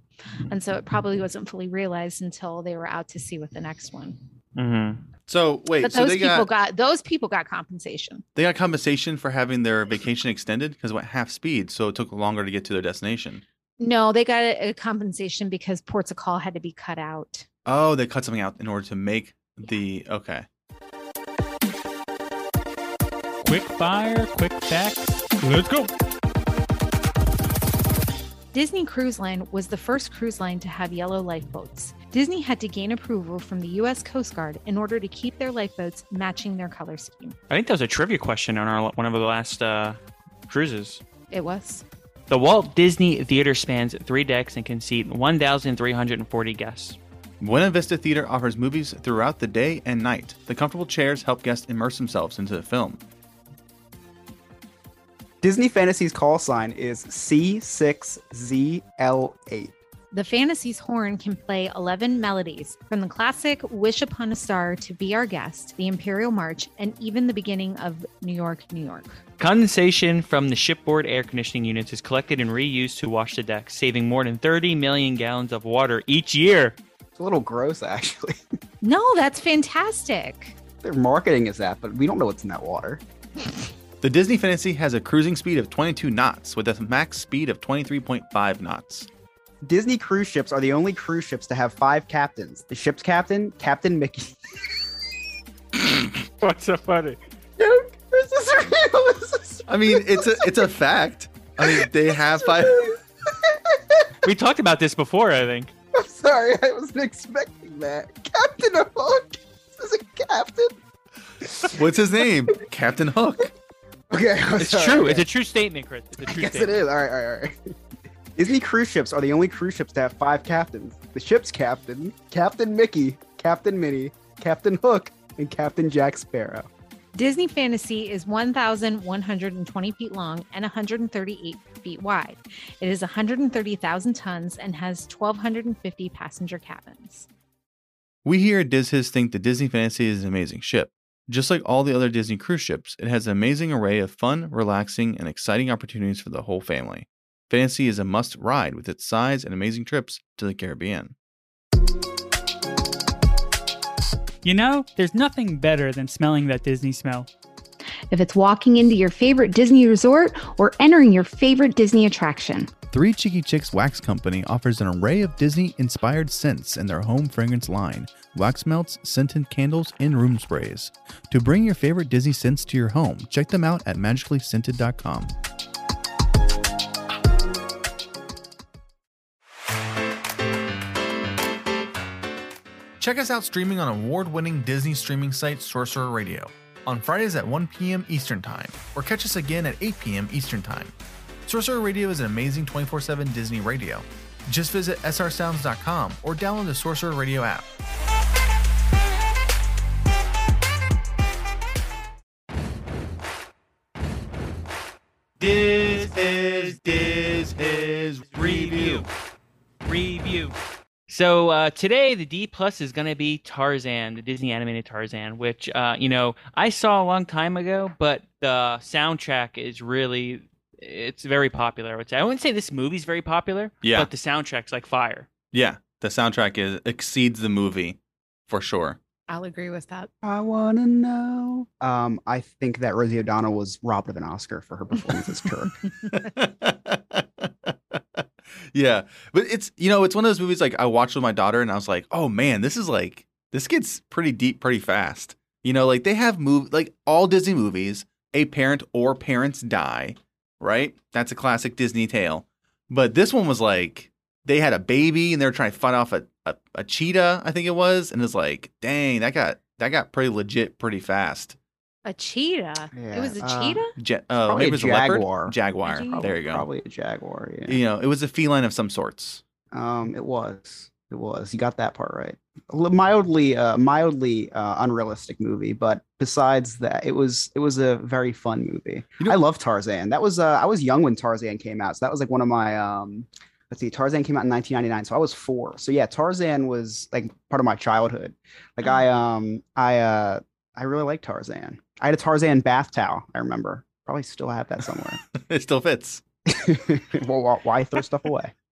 And so it probably wasn't fully realized until they were out to sea with the next one. Mm-hmm. So wait, but so those they people got, got, those people got compensation. they got compensation for having their vacation extended because it went half speed, so it took longer to get to their destination. No, they got a, a compensation because ports of call had to be cut out. Oh, they cut something out in order to make the okay. Quick fire, quick facts. Let's go. Disney Cruise Line was the first cruise line to have yellow lifeboats. Disney had to gain approval from the U.S. Coast Guard in order to keep their lifeboats matching their color scheme. I think that was a trivia question on our one of the last uh, cruises. It was. The Walt Disney Theater spans three decks and can seat 1,340 guests. Buena Vista Theater offers movies throughout the day and night. The comfortable chairs help guests immerse themselves into the film. Disney Fantasy's call sign is C6ZL8. The Fantasy's horn can play 11 melodies, from the classic Wish Upon a Star to Be Our Guest, the Imperial March, and even the beginning of New York, New York. Condensation from the shipboard air conditioning units is collected and reused to wash the decks, saving more than 30 million gallons of water each year. It's a little gross, actually. No, that's fantastic. Their marketing is that, but we don't know what's in that water. The The Disney Fantasy has a cruising speed of 22 knots with a max speed of 23.5 knots. Disney cruise ships are the only cruise ships to have five captains. The ship's captain, Captain Mickey. What's so funny? Dude, this is real. This is I mean, it's a it's a fact. I mean, they have five. We talked about this before, I think. I'm sorry, I wasn't expecting that. Captain Hook. This is a captain. What's his name? Captain Hook. Okay, I'm It's sorry, true. okay. It's a true statement, Chris. It's a true Yes, it statement. is. All right, all right, all right. Disney cruise ships are the only cruise ships to have five captains. The ship's captain, Captain Mickey, Captain Minnie, Captain Hook, and Captain Jack Sparrow. Disney Fantasy is 1,120 feet long and 138 feet wide. It is 130,000 tons and has 1,250 passenger cabins. We here at DizHiz think the Disney Fantasy is an amazing ship. Just like all the other Disney cruise ships, it has an amazing array of fun, relaxing, and exciting opportunities for the whole family. Fantasy is a must ride with its size and amazing trips to the Caribbean. You know, there's nothing better than smelling that Disney smell. If it's walking into your favorite Disney resort or entering your favorite Disney attraction. Three Cheeky Chicks Wax Company offers an array of Disney inspired scents in their home fragrance line wax melts, scented candles, and room sprays. To bring your favorite Disney scents to your home, check them out at magicallyscented.com. Check us out streaming on award winning Disney streaming site Sorcerer Radio on Fridays at 1 p.m. Eastern Time, or catch us again at 8 p.m. Eastern Time. Sorcerer Radio is an amazing 24 7 Disney radio. Just visit srsounds.com or download the Sorcerer Radio app. This is this is review. Review. So uh, today the D plus is going to be Tarzan, the Disney animated Tarzan, which uh, you know I saw a long time ago, but the soundtrack is really it's very popular. I would say I wouldn't say this movie's very popular, Yeah. but the soundtrack's like fire. Yeah, the soundtrack is exceeds the movie for sure. I'll agree with that. I wanna know. Um, I think that Rosie O'Donnell was robbed of an Oscar for her performance as Turk. yeah, but it's you know it's one of those movies like I watched with my daughter and I was like, oh man, this is like this gets pretty deep pretty fast. You know, like they have move like all Disney movies, a parent or parents die, right? That's a classic Disney tale. But this one was like they had a baby and they were trying to fight off a, a, a cheetah, I think it was, and it's like, dang, that got that got pretty legit pretty fast. A cheetah. Yeah, it was a uh, cheetah? Ja- uh, Probably a it was a leopard? jaguar. Jaguar. Probably- There you go. Probably a jaguar. Yeah. You know, it was a feline of some sorts. Um, it was. It was. You got that part right. Mildly, uh, mildly uh, unrealistic movie, but besides that, it was it was a very fun movie. You know- I love Tarzan. That was uh, I was young when Tarzan came out, so that was like one of my um. Let's see, Tarzan came out in 1999, so I was four. So yeah, Tarzan was like part of my childhood. Like I um I uh I really like Tarzan. I had a Tarzan bath towel. I remember. Probably still have that somewhere. it still fits. well, why- why throw stuff away?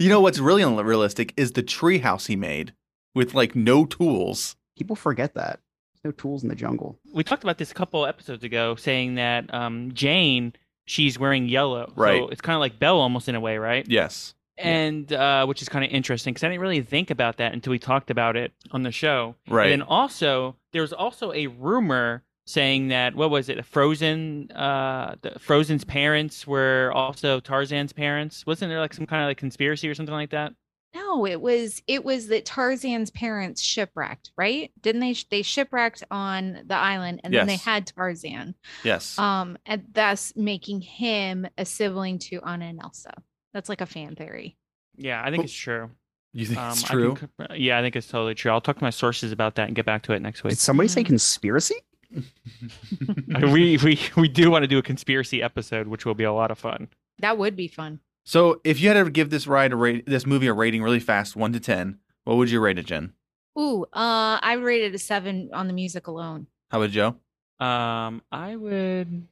You know what's really unrealistic is the treehouse he made with like no tools. People forget that. There's no tools in the jungle. We talked about this a couple episodes ago, saying that um, Jane she's wearing yellow, Right. So it's kind of like Belle almost in a way, right? Yes. And uh, which is kind of interesting because I didn't really think about that until we talked about it on the show. Right. And then also, there was also a rumor saying that what was it? Frozen, uh, the, Frozen's parents were also Tarzan's parents. Wasn't there like some kind of like conspiracy or something like that? No, it was it was that Tarzan's parents shipwrecked, right? Didn't they they shipwrecked on the island and then they had Tarzan. Yes. Um and thus making him a sibling to Anna and Elsa. That's like a fan theory. Yeah, I think it's true. you think Um, it's I can true? yeah, I think it's totally true. I'll talk to my sources about that and get back to it next week. Did somebody say Mm. conspiracy? we we we do want to do a conspiracy episode, which will be a lot of fun. That would be fun. so, if you had to give this ride a rate, this movie a rating really fast, one to ten, what would you rate it, Jen? Ooh, uh I rated a seven on the music alone. How about Joe? Um, I would.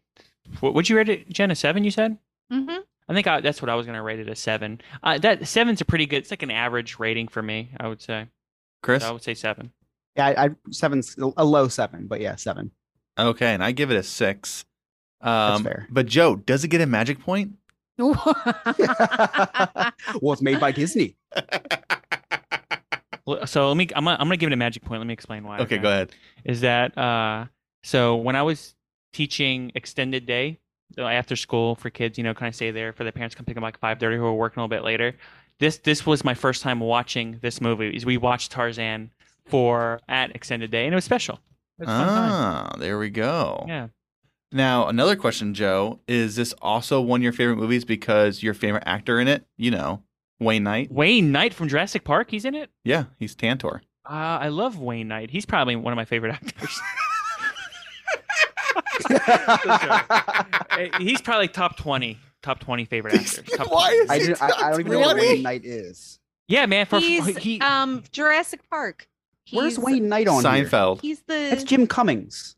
What would you rate it, Jen? A seven? You said. Mm-hmm. I think I, that's what I was gonna rate it a seven. Uh, that seven's a pretty good. It's like an average rating for me. I would say. Chris? So I would say seven. Yeah, I, I seven's a low seven, but yeah, seven. Okay, and I give it a six. Um, fair. But Joe, does it get a magic point? well, it's made by Disney. So let me. I'm gonna, I'm gonna give it a magic point. Let me explain why. Okay, go ahead. Is that uh? So when I was teaching extended day so after school for kids, you know, kind of stay there for the parents come pick them like five thirty who are working a little bit later. This this was my first time watching this movie. Is we watched Tarzan for at extended day, and it was special. It was a fun time. Ah, there we go. Yeah. Now, another question, Joe. Is this also one of your favorite movies because your favorite actor in it? You know, Wayne Knight. Wayne Knight from Jurassic Park. He's in it. Yeah, he's Tantor. Uh, I love Wayne Knight. He's probably one of my favorite actors. He's probably top twenty, top twenty favorite actors. Top 20. is I, didn't, I, I don't even know what Wayne Knight is. Yeah, man. For he's he, um Jurassic Park. Where's Wayne Knight on here? Seinfeld. He's the That's Jim Cummings.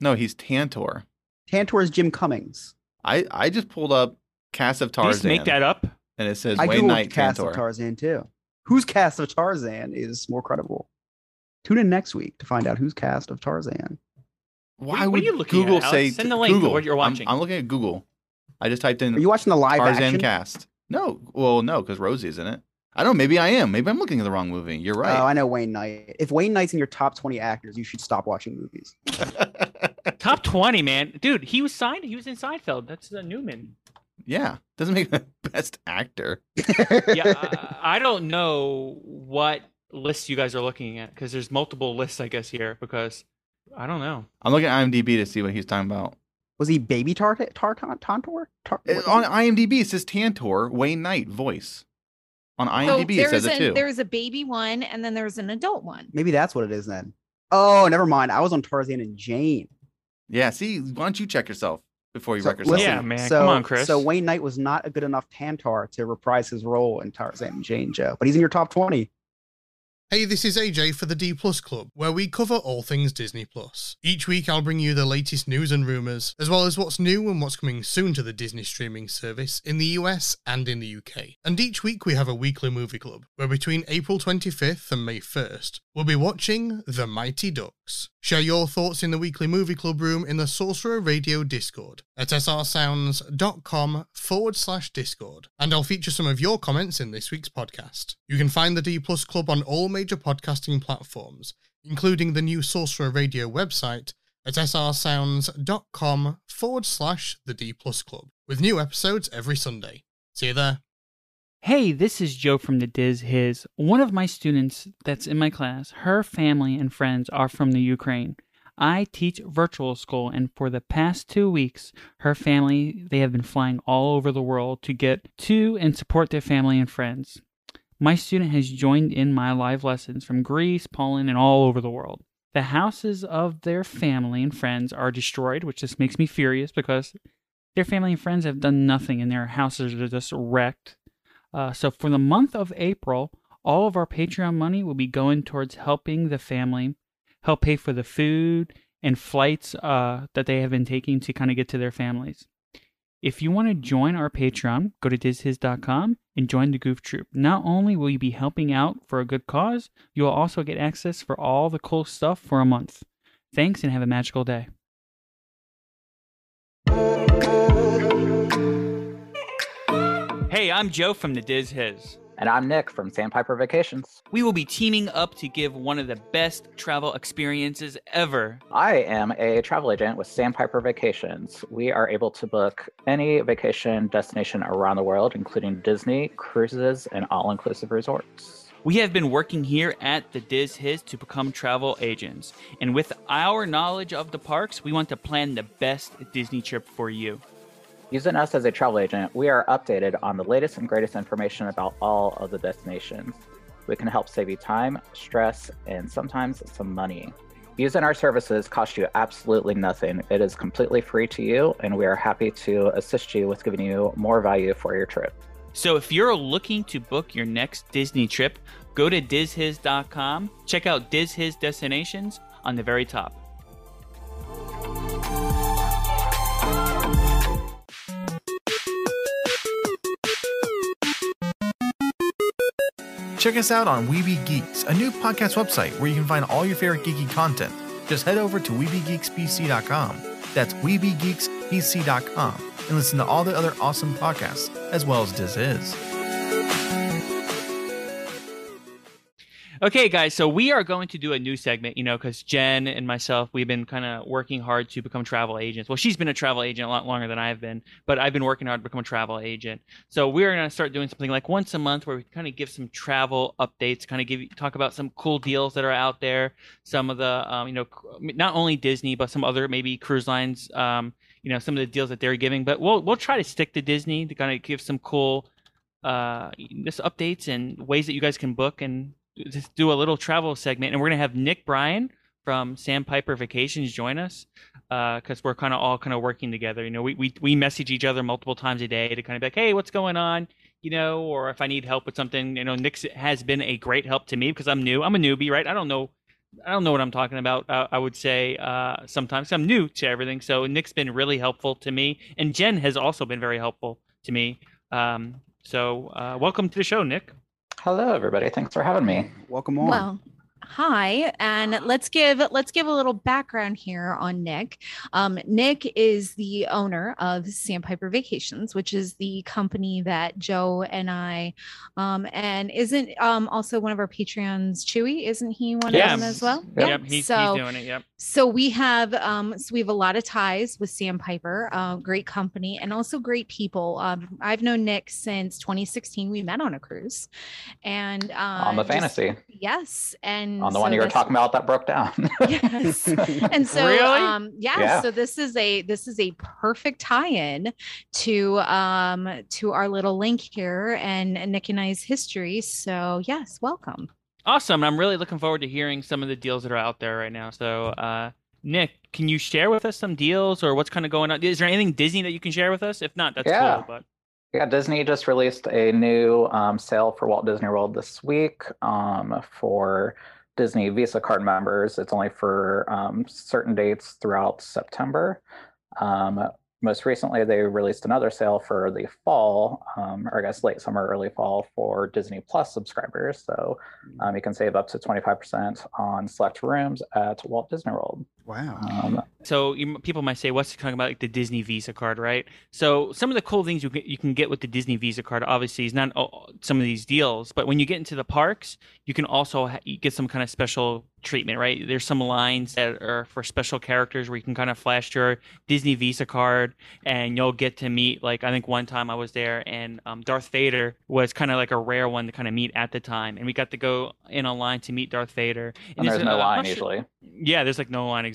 No, he's Tantor. Tantor is Jim Cummings. I I just pulled up cast of Did you just Tarzan, make that up. and it says I Wayne googled Knight cast Tantor. of Tarzan too. Whose cast of Tarzan is more credible? Tune in next week to find out whose cast of Tarzan. Why What are would you looking at, Google Alex? say Send the link to Google? what you're I'm- watching. I'm, looking at Google. I just typed in. Are you watching the live Tarzan action? cast. No, well, no, because Rosie's in it. I don't. know, Maybe I am. Maybe I'm looking at the wrong movie. You're right. Oh. I know Wayne Knight. If Wayne Knight's in your top 20 actors, you should stop watching movies. Top twenty, man. Dude, he was signed. He was in Seinfeld. That's uh, Newman. yeah, doesn't make the best actor. Yeah, I, I don't know what list you guys are looking at because there's multiple lists, I guess here. Because I don't know. I'm looking at IMDb to see what he's talking about. Was he Baby Tart Tar Tantor? Tar- Uh, On IMDb, it says Tantor Wayne Knight voice. On So IMDb, it says there's it a, too. There's a baby one, and then there's an adult one. Maybe that's what it is then. Oh, never mind. I was on Tarzan and Jane. Yeah, see, why don't you check yourself before you So, wreck yourself? listen, Yeah, man. So, Come on, Chris. So Wayne Knight was not a good enough Tantor to reprise his role in Tarzan and Jane, Joe. But he's in your top 20. Hey, this is AJ for the D Plus Club, where we cover all things Disney Plus. Each week, I'll bring you the latest news and rumors, as well as what's new and what's coming soon to the Disney streaming service in the US and in the UK. And each week, we have a weekly movie club, where between April 25th and May 1st, we'll be watching The Mighty Ducks. Share your thoughts in the weekly movie club room in the Sorcerer Radio Discord at srsounds.com forward slash Discord, and I'll feature some of your comments in this week's podcast. You can find the D Plus Club on all major podcasting platforms, including the new Sorcerer Radio website at srsounds.com forward slash the D Plus Club, with new episodes every Sunday. See you there. Hey, this is Joe from the Diz Hiz. One of my students that's in my class, her family and friends are from the Ukraine. I teach virtual school, and for the past two weeks, her family, they have been flying all over the world to get to and support their family and friends. My student has joined in my live lessons from Greece, Poland, and all over the world. The houses of their family and friends are destroyed, which just makes me furious because their family and friends have done nothing and their houses are just wrecked. Uh, so for the month of April, all of our Patreon money will be going towards helping the family, help pay for the food and flights uh, that they have been taking to kind of get to their families. If you want to join our Patreon, go to dizhiz.com and join the Goof Troop. Not only will you be helping out for a good cause, you will also get access for all the cool stuff for a month. Thanks and have a magical day. Hey, I'm Joe from the Diz Hiz. And I'm Nick from Sandpiper Vacations. We will be teaming up to give one of the best travel experiences ever. I am a travel agent with Sandpiper Vacations. We are able to book any vacation destination around the world, including Disney, cruises, and all inclusive resorts. We have been working here at the Diz Hiz to become travel agents. And with our knowledge of the parks, we want to plan the best Disney trip for you. Using us as a travel agent, we are updated on the latest and greatest information about all of the destinations. We can help save you time, stress, and sometimes some money. Using our services costs you absolutely nothing. It is completely free to you, and we are happy to assist you with giving you more value for your trip. So if you're looking to book your next Disney trip, go to dizhiz.com, check out Diz Hiz destinations on the very top. Check us out on Weeby Geeks, a new podcast website where you can find all your favorite geeky content. Just head over to WeebyGeeksPC.com. That's WeebyGeeksPC.com. pc.com and listen to all the other awesome podcasts, as well as Diz Hiz. Okay, guys, so we are going to do a new segment, you know, because Jen and myself, we've been kind of working hard to become travel agents. Well, she's been a travel agent a lot longer than I've been, but I've been working hard to become a travel agent. So we're going to start doing something like once a month where we kind of give some travel updates, kind of give talk about some cool deals that are out there, some of the, um, you know, not only Disney, but some other maybe cruise lines, um, you know, some of the deals that they're giving. But we'll we'll try to stick to Disney to kind of give some cool uh, just updates and ways that you guys can book and just do a little travel segment, and we're gonna have Nick Bryan from Sandpiper Vacations join us because uh, we're kind of all kind of working together. You know, we, we we message each other multiple times a day to kind of be like, hey, what's going on? You know, or if I need help with something, you know, Nick has been a great help to me because I'm new. I'm a newbie, right? I don't know. I don't know what I'm talking about. Uh, I would say uh, sometimes I'm new to everything. So Nick's been really helpful to me, and Jen has also been very helpful to me. Um, so uh, welcome to the show, Nick. Hello, everybody. Thanks for having me. Welcome on. Well, hi and let's give let's give a little background here on nick um, nick is the owner of sandpiper vacations which is the company that joe and i um, and isn't um, also one of our patreons chewy isn't he one yes. of them as well yep, yep. He's, so, he's doing it yep so we have um, so we have a lot of ties with sandpiper uh, great company and also great people um, i've known nick since 2016 we met on a cruise and uh, on the fantasy just, yes and on the so one you were talking about that broke down. yes. And so really? um yeah, Yeah. so this is a this is a perfect tie-in to um to our little link here and Nick and I's history. So yes, welcome. Awesome. I'm really looking forward to hearing some of the deals that are out there right now. So, uh, Nick, can you share with us some deals or what's kind of going on? Is there anything Disney that you can share with us? If not, that's Yeah. cool. But Yeah, Disney just released a new um, sale for Walt Disney World this week um, for Disney Visa card members. It's only for um, certain dates throughout September. Most recently, they released another sale for the fall, um, or I guess late summer, early fall for Disney Plus subscribers. So um, you can save up to 25% on select rooms at Walt Disney World. Wow. Um, so you, people might say, "What's talking about like the Disney Visa card, right?" So some of the cool things you can, you can get with the Disney Visa card, obviously, is not all, some of these deals, but when you get into the parks, you can also ha- you get some kind of special treatment, right? There's some lines that are for special characters where you can kind of flash your Disney Visa card, and you'll get to meet. Like I think one time I was there, and um, Darth Vader was kind of like a rare one to kind of meet at the time, and we got to go in a line to meet Darth Vader. and there's it's, no uh, line not sure- usually. Yeah, there's like no line exactly.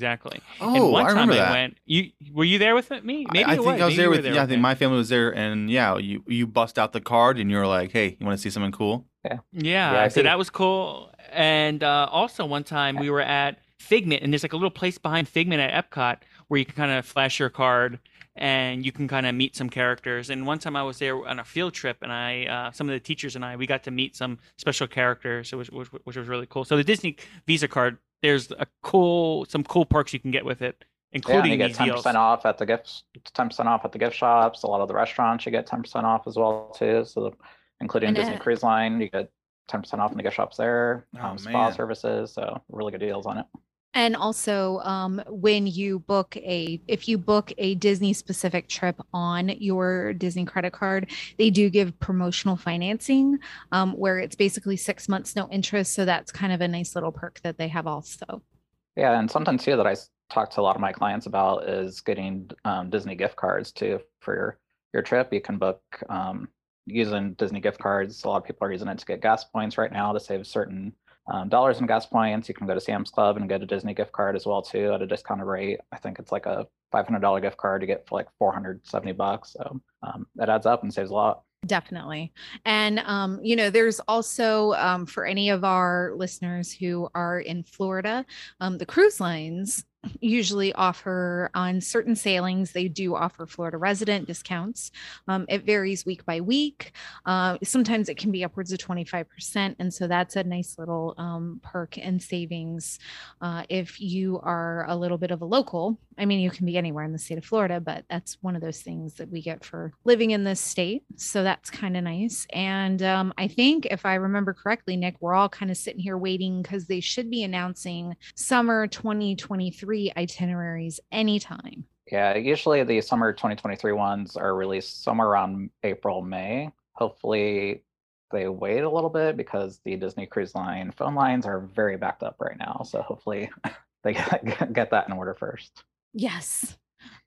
Oh, and one I time remember I that. went. You were you there with me? Maybe I, I it think I was Maybe there you were with yeah. I think me. my family was there, and yeah, you you bust out the card and you're like, "Hey, you want to see something cool?" Yeah, Yeah. so VIP. that was cool. And uh, also one time we were at Figment, and there's like a little place behind Figment at Epcot where you can kind of flash your card and you can kind of meet some characters. And one time I was there on a field trip, and I, uh, some of the teachers and I, we got to meet some special characters, which, which, which was really cool. So the Disney Visa card, there's a cool, some cool perks you can get with it, Yeah, including you get ten percent off at the gift, ten percent off at the gift shops. A lot of the restaurants you get ten percent off as well too. So, including And Disney it- Cruise Line, you get ten percent off in the gift shops there. Oh, um, spa man. services, so really good deals on it. And also, um, when you book a, if you book a Disney specific trip on your Disney credit card, they do give promotional financing, um, where it's basically six months no interest. So that's kind of a nice little perk that they have also. Yeah, and something too that I talk to a lot of my clients about is getting um, Disney gift cards too for your your trip. You can book um, using Disney gift cards. A lot of people are using it to get gas points right now to save certain um, dollars in gas points. You can go to Sam's Club and get a Disney gift card as well too at a discounted rate. I think it's like a five hundred dollar gift card to get for like four hundred seventy bucks. So um, that adds up and saves a lot. Definitely. And, um, you know, there's also um, for any of our listeners who are in Florida, um, the cruise lines usually offer on certain sailings, they do offer Florida resident discounts. Um, it varies week by week. Uh, sometimes it can be upwards of 25%. And so that's a nice little um, perk and savings uh, if you are a little bit of a local. I mean, you can be anywhere in the state of Florida, but that's one of those things that we get for living in this state. So that's kind of nice. And um, I think if I remember correctly, Nick, we're all kind of sitting here waiting because they should be announcing summer 2023 itineraries anytime. Yeah, usually the summer 2023 ones are released somewhere around April, May. Hopefully, they wait a little bit because the Disney Cruise Line phone lines are very backed up right now. So hopefully, they get, get that in order first. Yes.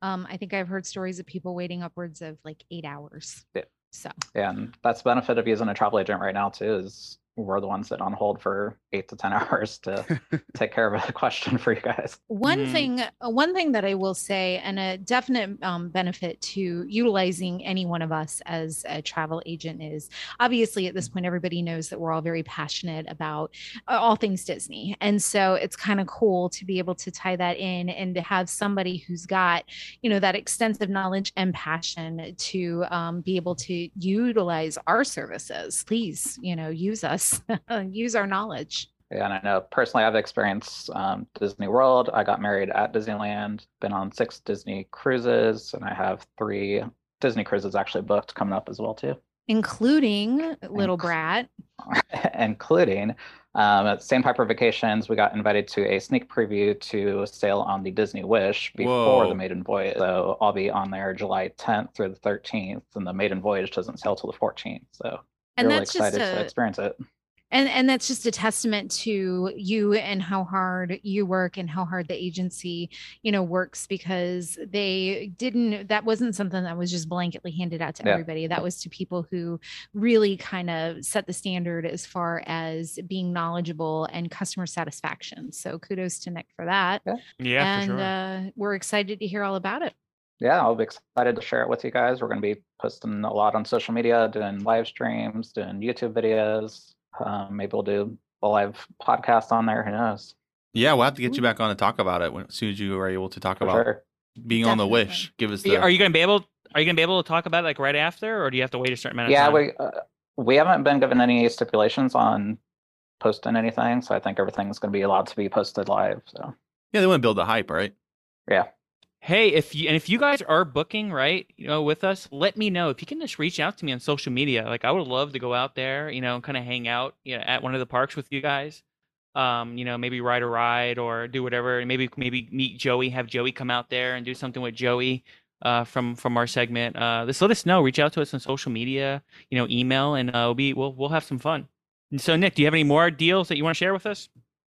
Um, I think I've heard stories of people waiting upwards of like eight hours. Yeah. So Yeah, and that's the benefit of using a travel agent right now too. Is we're the ones that on hold for eight to ten hours to take care of a question for you guys. one Mhm. thing uh, one thing that i will say and a definite um, benefit to utilizing any one of us as a travel agent is obviously at this point everybody knows that we're all very passionate about uh, all things disney and so it's kind of cool to be able to tie that in and to have somebody who's got you know that extensive knowledge and passion to um, be able to utilize our services please you know use us use our knowledge Yeah, and I know personally I've experienced um, Disney World. I got married at Disneyland, been on six Disney cruises, and I have three Disney cruises actually booked coming up as well too, including little Inc- brat including um, at Sandpiper Vacations. We got invited to a sneak preview to sail on the Disney Wish before Whoa. the maiden voyage. So I'll be on there July 10th through the 13th, and the maiden voyage doesn't sail till the 14th. So and really that's just excited to a experience it. and and that's just a testament to you and how hard you work and how hard the agency you know works because they didn't that wasn't something that was just blanketly handed out to Yeah. everybody that was to people who really kind of set the standard as far as being knowledgeable and customer satisfaction so kudos to nick for that Yeah, and for sure. uh, we're excited to hear all about it yeah, I'll be excited to share it with you guys. We're going to be posting a lot on social media, doing live streams, doing YouTube videos. Um, maybe we'll do a live podcast on there. Who knows? Yeah, we'll have to get you back on to talk about it when, as soon as you are able to talk For about sure. being on the Wish. Give us Are you- the. are you going to be able? Are you going to be able to talk about it like right after, or do you have to wait a certain amount of Yeah, time? we uh, we haven't been given any stipulations on posting anything, so I think everything's going to be allowed to be posted live. So yeah, they want to build the hype, right? yeah, Hey, if you and if you guys are booking right, you know, with us, let me know. If you can just reach out to me on social media, like I would love to go out there, you know, and kind of hang out, you know, at one of the parks with you guys. Um, you know, maybe ride a ride or do whatever, and maybe maybe meet Joey, have Joey come out there and do something with Joey, uh, from from our segment. Uh, just let us know. Reach out to us on social media, you know, email, and uh, we'll be we'll we'll have some fun. And so, Nick, do you have any more deals that you want to share with us?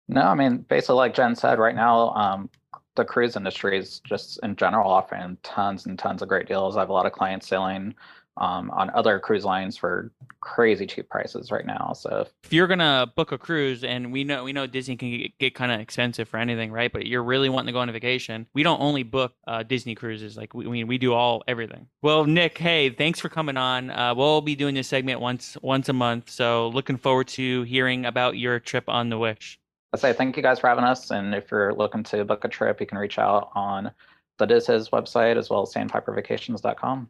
no, I mean basically like Jen said, right now um, the cruise industry is just in general offering tons and tons of great deals. I have a lot of clients sailing um, on other cruise lines for crazy cheap prices right now. So if you're gonna book a cruise, and we know we know Disney can get, get kind of expensive for anything, right? But you're really wanting to go on a vacation. We don't only book uh, Disney cruises; like we, we we do all everything. Well, Nick, hey, thanks for coming on. Uh, we'll be doing this segment once once a month, so looking forward to hearing about your trip on the Wish. I say thank you guys for having us. And if you're looking to book a trip, you can reach out on the Diz Hiz website as well as sandpipervacations.com.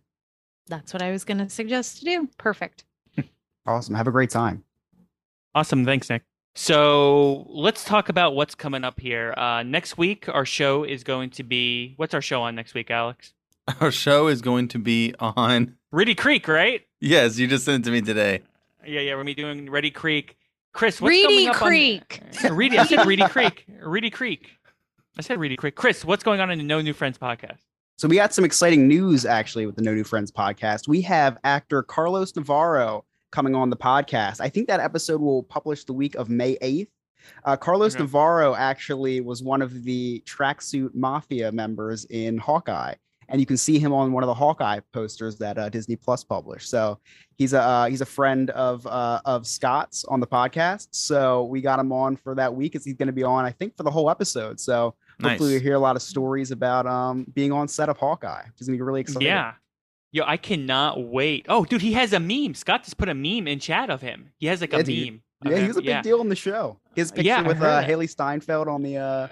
that's what i was going to suggest to do perfect Awesome. Have a great time. Awesome, thanks, Nick. So let's talk about what's coming up here. Uh, next week, our show is going to be what's our show on next week, Alex? Our show is going to be on. Reedy Creek, right? Yes, you just sent it to me today. Yeah, yeah, we're gonna be doing Reedy Creek. Chris, what's Reedy coming up Creek. on Reedy? I said Reedy Creek. Reedy Creek. I said Reedy Creek. Chris, what's going on in the No New Friends podcast? So we got some exciting news actually with the No New Friends podcast. We have actor Carlos Navarro coming on the podcast. I think that episode will publish the week of May 8th. Uh, Carlos Okay. Navarro actually was one of the tracksuit mafia members in Hawkeye, and you can see him on one of the Hawkeye posters that uh, Disney Plus published. So he's a uh, he's a friend of uh, of Scott's on the podcast. So we got him on for that week, as he's going to be on, I think, for the whole episode. So hopefully Nice. we hear a lot of stories about um being on set of Hawkeye, which is gonna be really exciting. Yeah. Yo, I cannot wait. Oh, dude, he has a meme. Scott just put a meme in chat of him. He has like a Yeah, meme. yeah, he was a big yeah. deal in the show. His picture Yeah, with uh. Hailee Steinfeld on the uh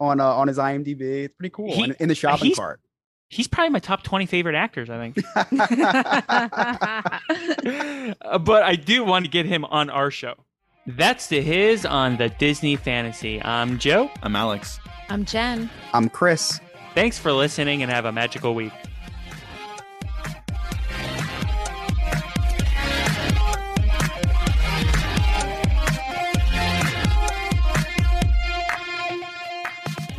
on uh, on his IMDb. It's pretty cool. He- in, in the shopping cart. He's probably my top 20 favorite actors, I think. But I do want to get him on our show. That's the hiz on the Disney Fantasy. I'm Joe. I'm Alex. i'm jen I'm Chris. Thanks for listening and have a magical week.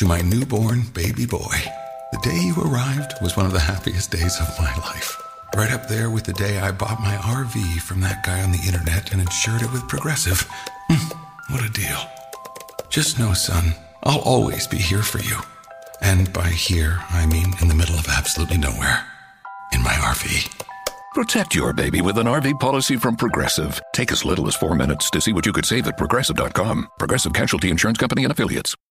To my newborn baby boy, the day you arrived was one of the happiest days of my life. Right up there with the day I bought my RV from that guy on the internet and insured it with Progressive. Hmm, what a deal. Just know, son, I'll always be here for you. And by here, I mean in the middle of absolutely nowhere. In my RV. Protect your baby with an RV policy from Progressive. Take as little as four minutes to see what you could save at progressive.com. Progressive Casualty Insurance Company and Affiliates.